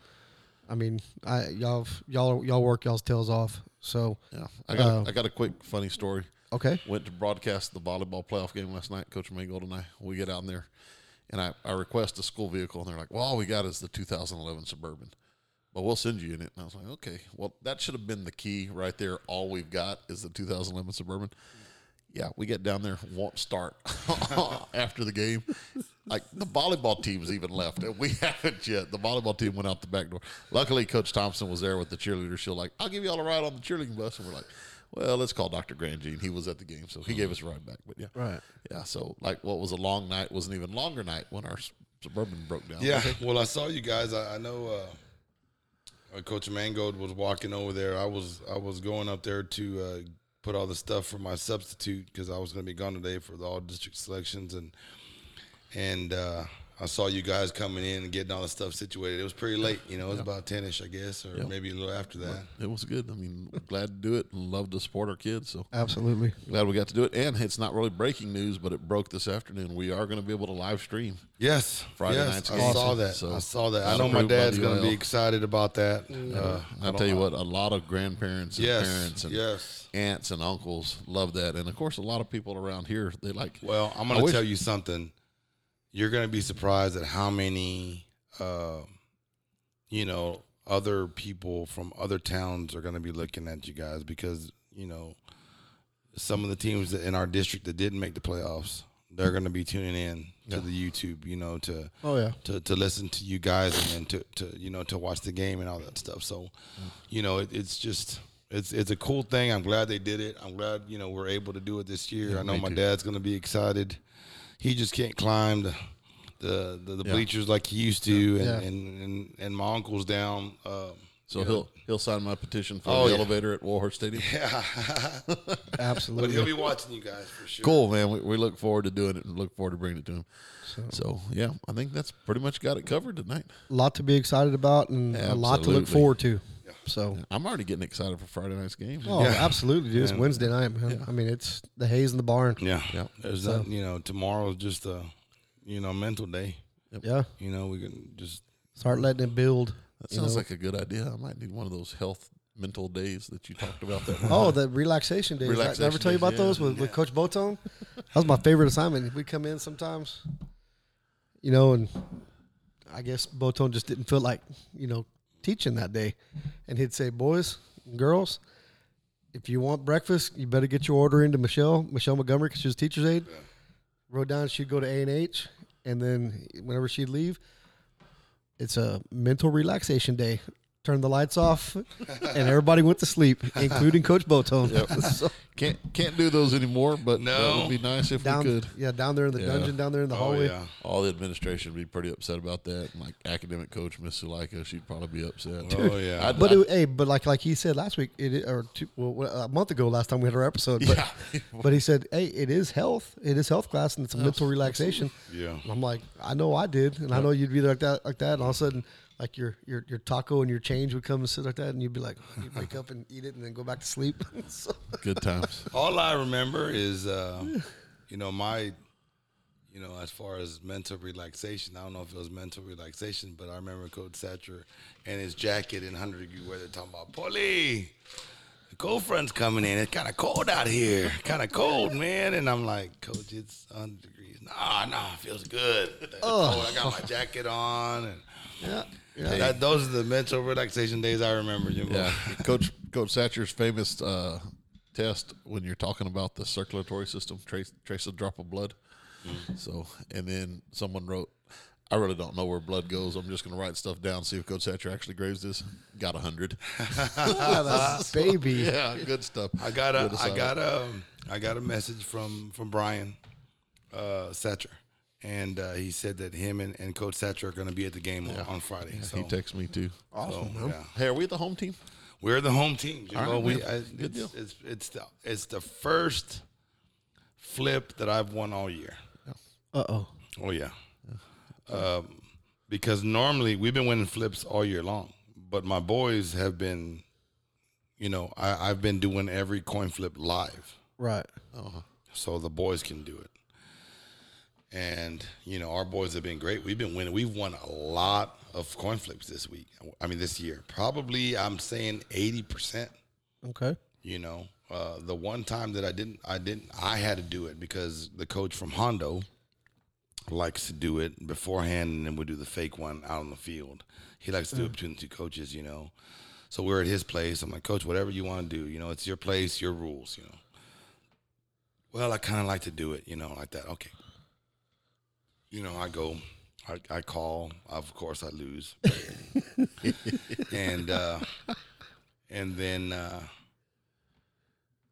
I mean, I y'all y'all y'all work y'all's tails off. So Yeah, I got Uh, a, I got a quick funny story. okay, Went to broadcast the volleyball playoff game last night. Coach Mangold and I we get out in there, and I, I request a school vehicle, and they're like, "Well, all we got is the 2011 Suburban, but we'll send you in it." And I was like, "Okay, well, that should have been the key right there. All we've got is the 2011 Suburban." Yeah, we get down there, won't start after the game. Like the volleyball team's even left, and we haven't yet. The volleyball team went out the back door. Luckily, Coach Thompson was there with the cheerleaders. She'll like, "I'll give you all a ride on the cheerleading bus," and we're like, "Well, let's call Dr. Grandjean. He was at the game, so he gave us a ride back." But yeah, Right. yeah. So like, what was a long night was an even longer night when our suburban broke down. Yeah. Well, I saw you guys. I, I know uh, Coach Mangold was walking over there. I was I was going up there to uh, put all the stuff for my substitute because I was going to be gone today for the all district selections and and uh, I saw you guys coming in and getting all the stuff situated. It was pretty late, you know. It was about ten ish, I guess, or maybe a little after that. It was good. I mean, glad to do it and love to support our kids. So Absolutely. glad we got to do it. And it's not really breaking news, but it broke this afternoon. We are going to be able to live stream. Yes, Friday yes, night's I game. saw that. So, I saw that. I know my dad's going to be excited about that. Uh, I I'll don't- tell you what, a lot of grandparents and Yes, parents and yes. aunts and uncles love that. And of course, a lot of people around here, they like, Well, I'm going to wish- tell you something. You're going to be surprised at how many, uh, you know, other people from other towns are going to be looking at you guys because you know some of the teams that in our district that didn't make the playoffs, they're going to be tuning in to the YouTube, you know, to Oh yeah. to, to listen to you guys and then to, to you know to watch the game and all that stuff. So, you know, it, it's just it's it's a cool thing. I'm glad they did it. I'm glad you know we're able to do it this year. I know my too. dad's going to be excited. He just can't climb the the, the, the Yeah. bleachers like he used to, and, Yeah. and, and and my uncle's down. Um, so he'll he'll sign my petition for Oh, the yeah. elevator at Warhorse Stadium. yeah, but Absolutely. he'll be watching you guys for sure. Cool, man. We, we look forward to doing it and look forward to bringing it to him. So, yeah, I think that's pretty much got it covered tonight. a lot to be excited about and a lot to look forward to. So, I'm already getting excited for Friday night's game. oh, Yeah. absolutely, dude. It's Yeah. Wednesday night, man. I mean, it's the haze in the barn. Yeah, Yeah. There's So- not, you know, tomorrow's just a, you know, mental day. Yeah. You know, we can just Start letting it build. That sounds know. like a good idea. I might need one of those health mental days that you talked about. That Oh, the relaxation days. Did I Relaxation ever tell you days, about yeah. those with, with Coach Botone? That was my favorite assignment. We come in sometimes, you know, and I guess Botone just didn't feel like, you know, teaching that day. And he'd say, boys and girls, if you want breakfast, you better get your order into Michelle, Michelle Montgomery, because she was teacher's aide. Wrote down she'd go to A&H, and then whenever she'd leave, it's a mental relaxation day. Turn the lights off, and everybody went to sleep, including Coach Botone. So, can't can't do those anymore, but that No. would be nice if down, we could. yeah, down there in the Yeah. dungeon, down there in the oh hallway. yeah, All the administration would be pretty upset about that. And like academic coach Miss Suleika, she'd probably be upset. oh yeah. I'd- But it, hey, but like like he said last week, it or two, well, a month ago, last time we had our episode, but but he said, hey, it is health, it is health class, and it's a mental relaxation. yeah. And I'm like, I know I did, and I know you'd be like that, like that, and all of a sudden, like your your your taco and your change would come and sit like that, and you'd be like, you'd wake up and eat it, and then go back to sleep. so, Good times. All I remember is, uh, you know, my, you know, as far as mental relaxation, I don't know if it was mental relaxation, but I remember Coach Satcher and his jacket in 100 degree weather talking about, Polly, the cold front's coming in. It's kind of cold out here. Kind of cold, man. And I'm like, Coach, it's 100 degrees. Nah, nah, feels good. It's cold. I got my jacket on. And yeah, yeah. that, those are the mental relaxation days I remember, Jimbo. Yeah, Coach Coach Satcher's famous uh, test when you're talking about the circulatory system, trace trace a drop of blood. So, and then someone wrote, "I really don't know where blood goes. I'm just going to write stuff down, see if Coach Satcher actually graves this." Got a hundred. baby. yeah, good stuff. I got a Good I aside. got a I got a message from from Brian uh, Satcher, and uh, he said that him and, and Coach Satcher are going to be at the game on, on Friday. so, He texted me too. so, yeah. Hey, are we the home team? we're the home team. Jimbo. All right, we. I, Good it's, deal. It's, it's the it's the first flip that I've won all year. Uh oh. Oh yeah, um, because normally we've been winning flips all year long, but my boys have been, you know, I, I've been doing every coin flip live. Right. Uh-huh. so the boys can do it. And you know, our boys have been great. We've been winning. We've won a lot of coin flips this week. I mean, this year, probably I'm saying eighty percent. Okay. You know, uh, the one time that I didn't, I didn't, I had to do it because the coach from Hondo likes to do it beforehand, and then we do the fake one out on the field. He likes to do it between the two coaches. You know, so we're at his place. I'm like, Coach, whatever you want to do. You know, it's your place, your rules. You know. Well, I kind of like to do it. You know, like that. Okay. You know, I go. I, I call. Of course, I lose. and uh, and then uh,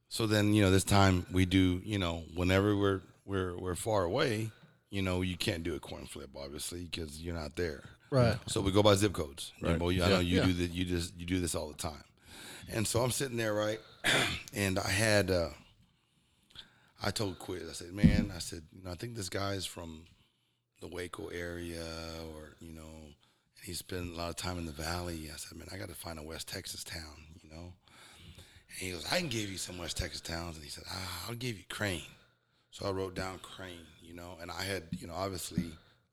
so then you know this time we do you know whenever we're we're we're far away you know you can't do a coin flip obviously because you're not there Right. so we go by zip codes Right. Jimbo, you- I know you yeah. do that you just you do this all the time and so I'm sitting there right and I had uh, I told Quiz I said man I said you know I think this guy is from the Waco area, or you know, and he spent a lot of time in the valley. I said, man, I got to find a West Texas town, you know. And he goes, I can give you some West Texas towns, and he said, ah, I'll give you Crane. So I wrote down Crane, you know, and I had, you know, obviously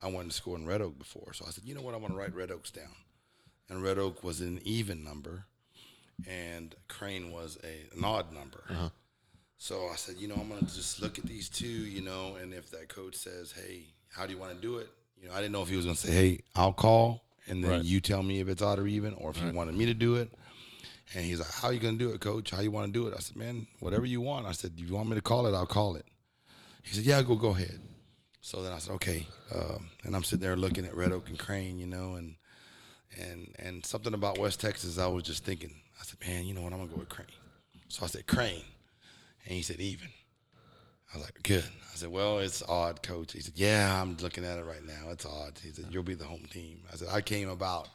I went to school in Red Oak before, so I said, you know what, I want to write Red Oaks down, and Red Oak was an even number, and Crane was a, an odd number. So I said, you know, I'm gonna just look at these two, you know, and if that coach says, hey, how do you want to do it? You know, I didn't know if he was gonna say, hey, I'll call, and then Right. you tell me if it's odd or even, or if he wanted me to do it. And he's like, how you gonna do it, coach? How you want to do it? I said, man, whatever you want. I said, if you want me to call it, I'll call it. He said, yeah, go go ahead. So then I said, okay. Um, and I'm sitting there looking at Red Oak and Crane, you know, and and and something about West Texas, I was just thinking. I said, man, you know what? I'm gonna go with Crane. So I said, Crane, and he said, even. I was like, good. I said, well, it's odd, coach. He said, yeah, I'm looking at it right now. It's odd. He said, you'll be the home team. I said, I came about,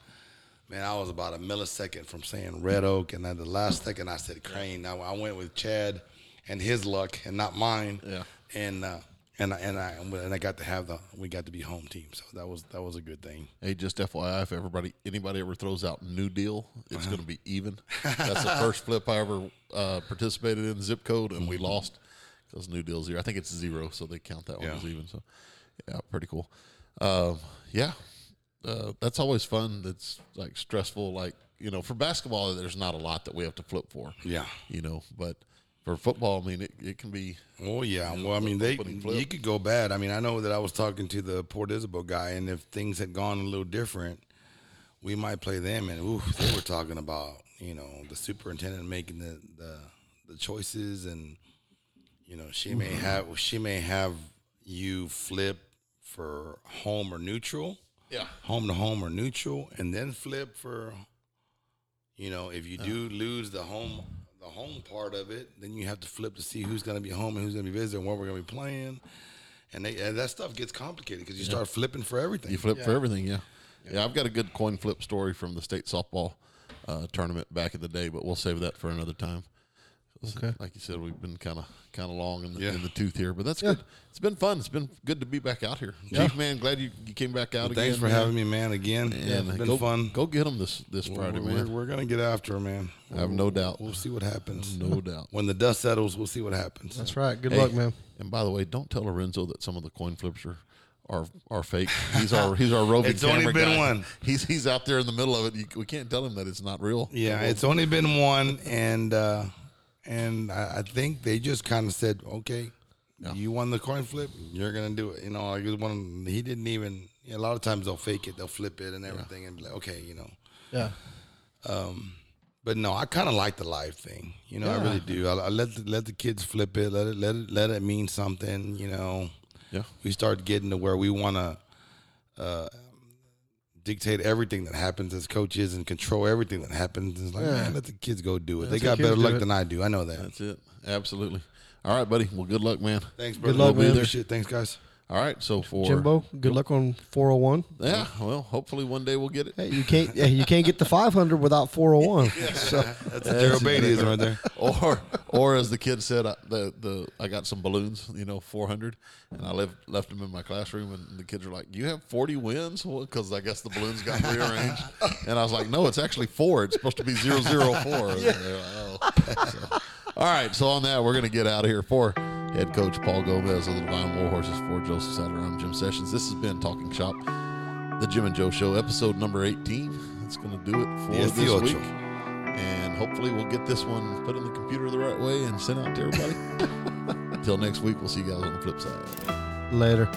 man, I was about a millisecond from saying Red Oak, and then the last second I said Crane. Now I went with Chad and his luck, and not mine. Yeah. And uh, and I, and I and I got to have the we got to be home team, so that was that was a good thing. Hey, just FYI, if everybody, anybody ever throws out New Deal, it's Uh-huh. going to be even. That's the first flip I ever uh, participated in zip code, and we lost because New Deal's here. I think it's zero, so they count that one Yeah. as even. So, yeah, pretty cool. Um, yeah, uh, that's always fun. That's like stressful. Like you know, for basketball, there's not a lot that we have to flip for. Yeah. You know, but for football, I mean, it, it can be. Oh yeah. Well, I mean, they you could go bad. I mean, I know that I was talking to the Port Isabel guy, and if things had gone a little different, we might play them. And ooh, they were talking about you know the superintendent making the the, the choices, and you know she may have she may have you flip for home or neutral, Yeah. home to home or neutral, and then flip for. You know, if you do lose the home the home part of it, then you have to flip to see who's going to be home and who's going to be visiting, what we're going to be playing, and they and that stuff gets complicated because you start flipping for everything. You flip for everything, yeah. yeah. I've got a good coin flip story from the state softball uh, tournament back in the day, but we'll save that for another time. Okay. Like you said, we've been kind of kind of long in the, Yeah. in the tooth here, but that's Yeah. good. It's been fun. It's been good to be back out here. Chief man, glad you, you came back out again. Thanks for man. having me, man. Again, yeah, it's been go, fun. Go get them this this Friday, we're, man. We're, we're gonna get after 'em, man. I have no doubt. We'll see what happens. No doubt. When the dust settles, we'll see what happens. That's right. Good Hey, luck, man. And by the way, don't tell Lorenzo that some of the coin flips are are, are fake. He's our he's our roving It's only been guy. one. He's he's out there in the middle of it. You, we can't tell him that it's not real. Yeah, it's only been one, and uh, and I, I think they just kind of said, okay, you won the coin flip, you're gonna do it. You know, like it was one. He didn't even. a lot of times they'll fake it, they'll flip it and everything, and be like, okay, you know. Yeah. But no, I kind of like the live thing. You know, I really do. I, I let the, let the kids flip it. Let it let it let it mean something. You know, Yeah. we start getting to where we want to uh, dictate everything that happens as coaches and control everything that happens. It's like, man, let the kids go do it. they Let the got better luck it. than I do. I know that. That's it. Absolutely. All right, buddy. Well, good luck, man. Thanks, Good brother. luck, We'll man. Shit. Thanks, guys. All right. So for Jimbo, good luck on 401. yeah, well, hopefully one day we'll get it. Hey, you can't yeah, you can't get the 500 without 401. So That's a Gerald Beattyism right there. or or as the kid said, I, the the I got some balloons, you know, four hundred, and I left left them in my classroom, and the kids were like, "You have forty wins?" Well, because I guess the balloons got rearranged, and I was like, "No, it's actually four. It's supposed to be zero zero four. And they're like, "Oh." So, all right, so on that, we're gonna get out of here for head coach Paul Gomez of the Devine War Horses for Joseph Satter. I'm Jim Sessions. This has been Talking Shop, the Jim and Joe Show, episode number eighteen. That's gonna do it for Yes, this week ocho. and hopefully we'll get this one put in the computer the right way and sent out to everybody. Until next week, we'll see you guys on the flip side. later.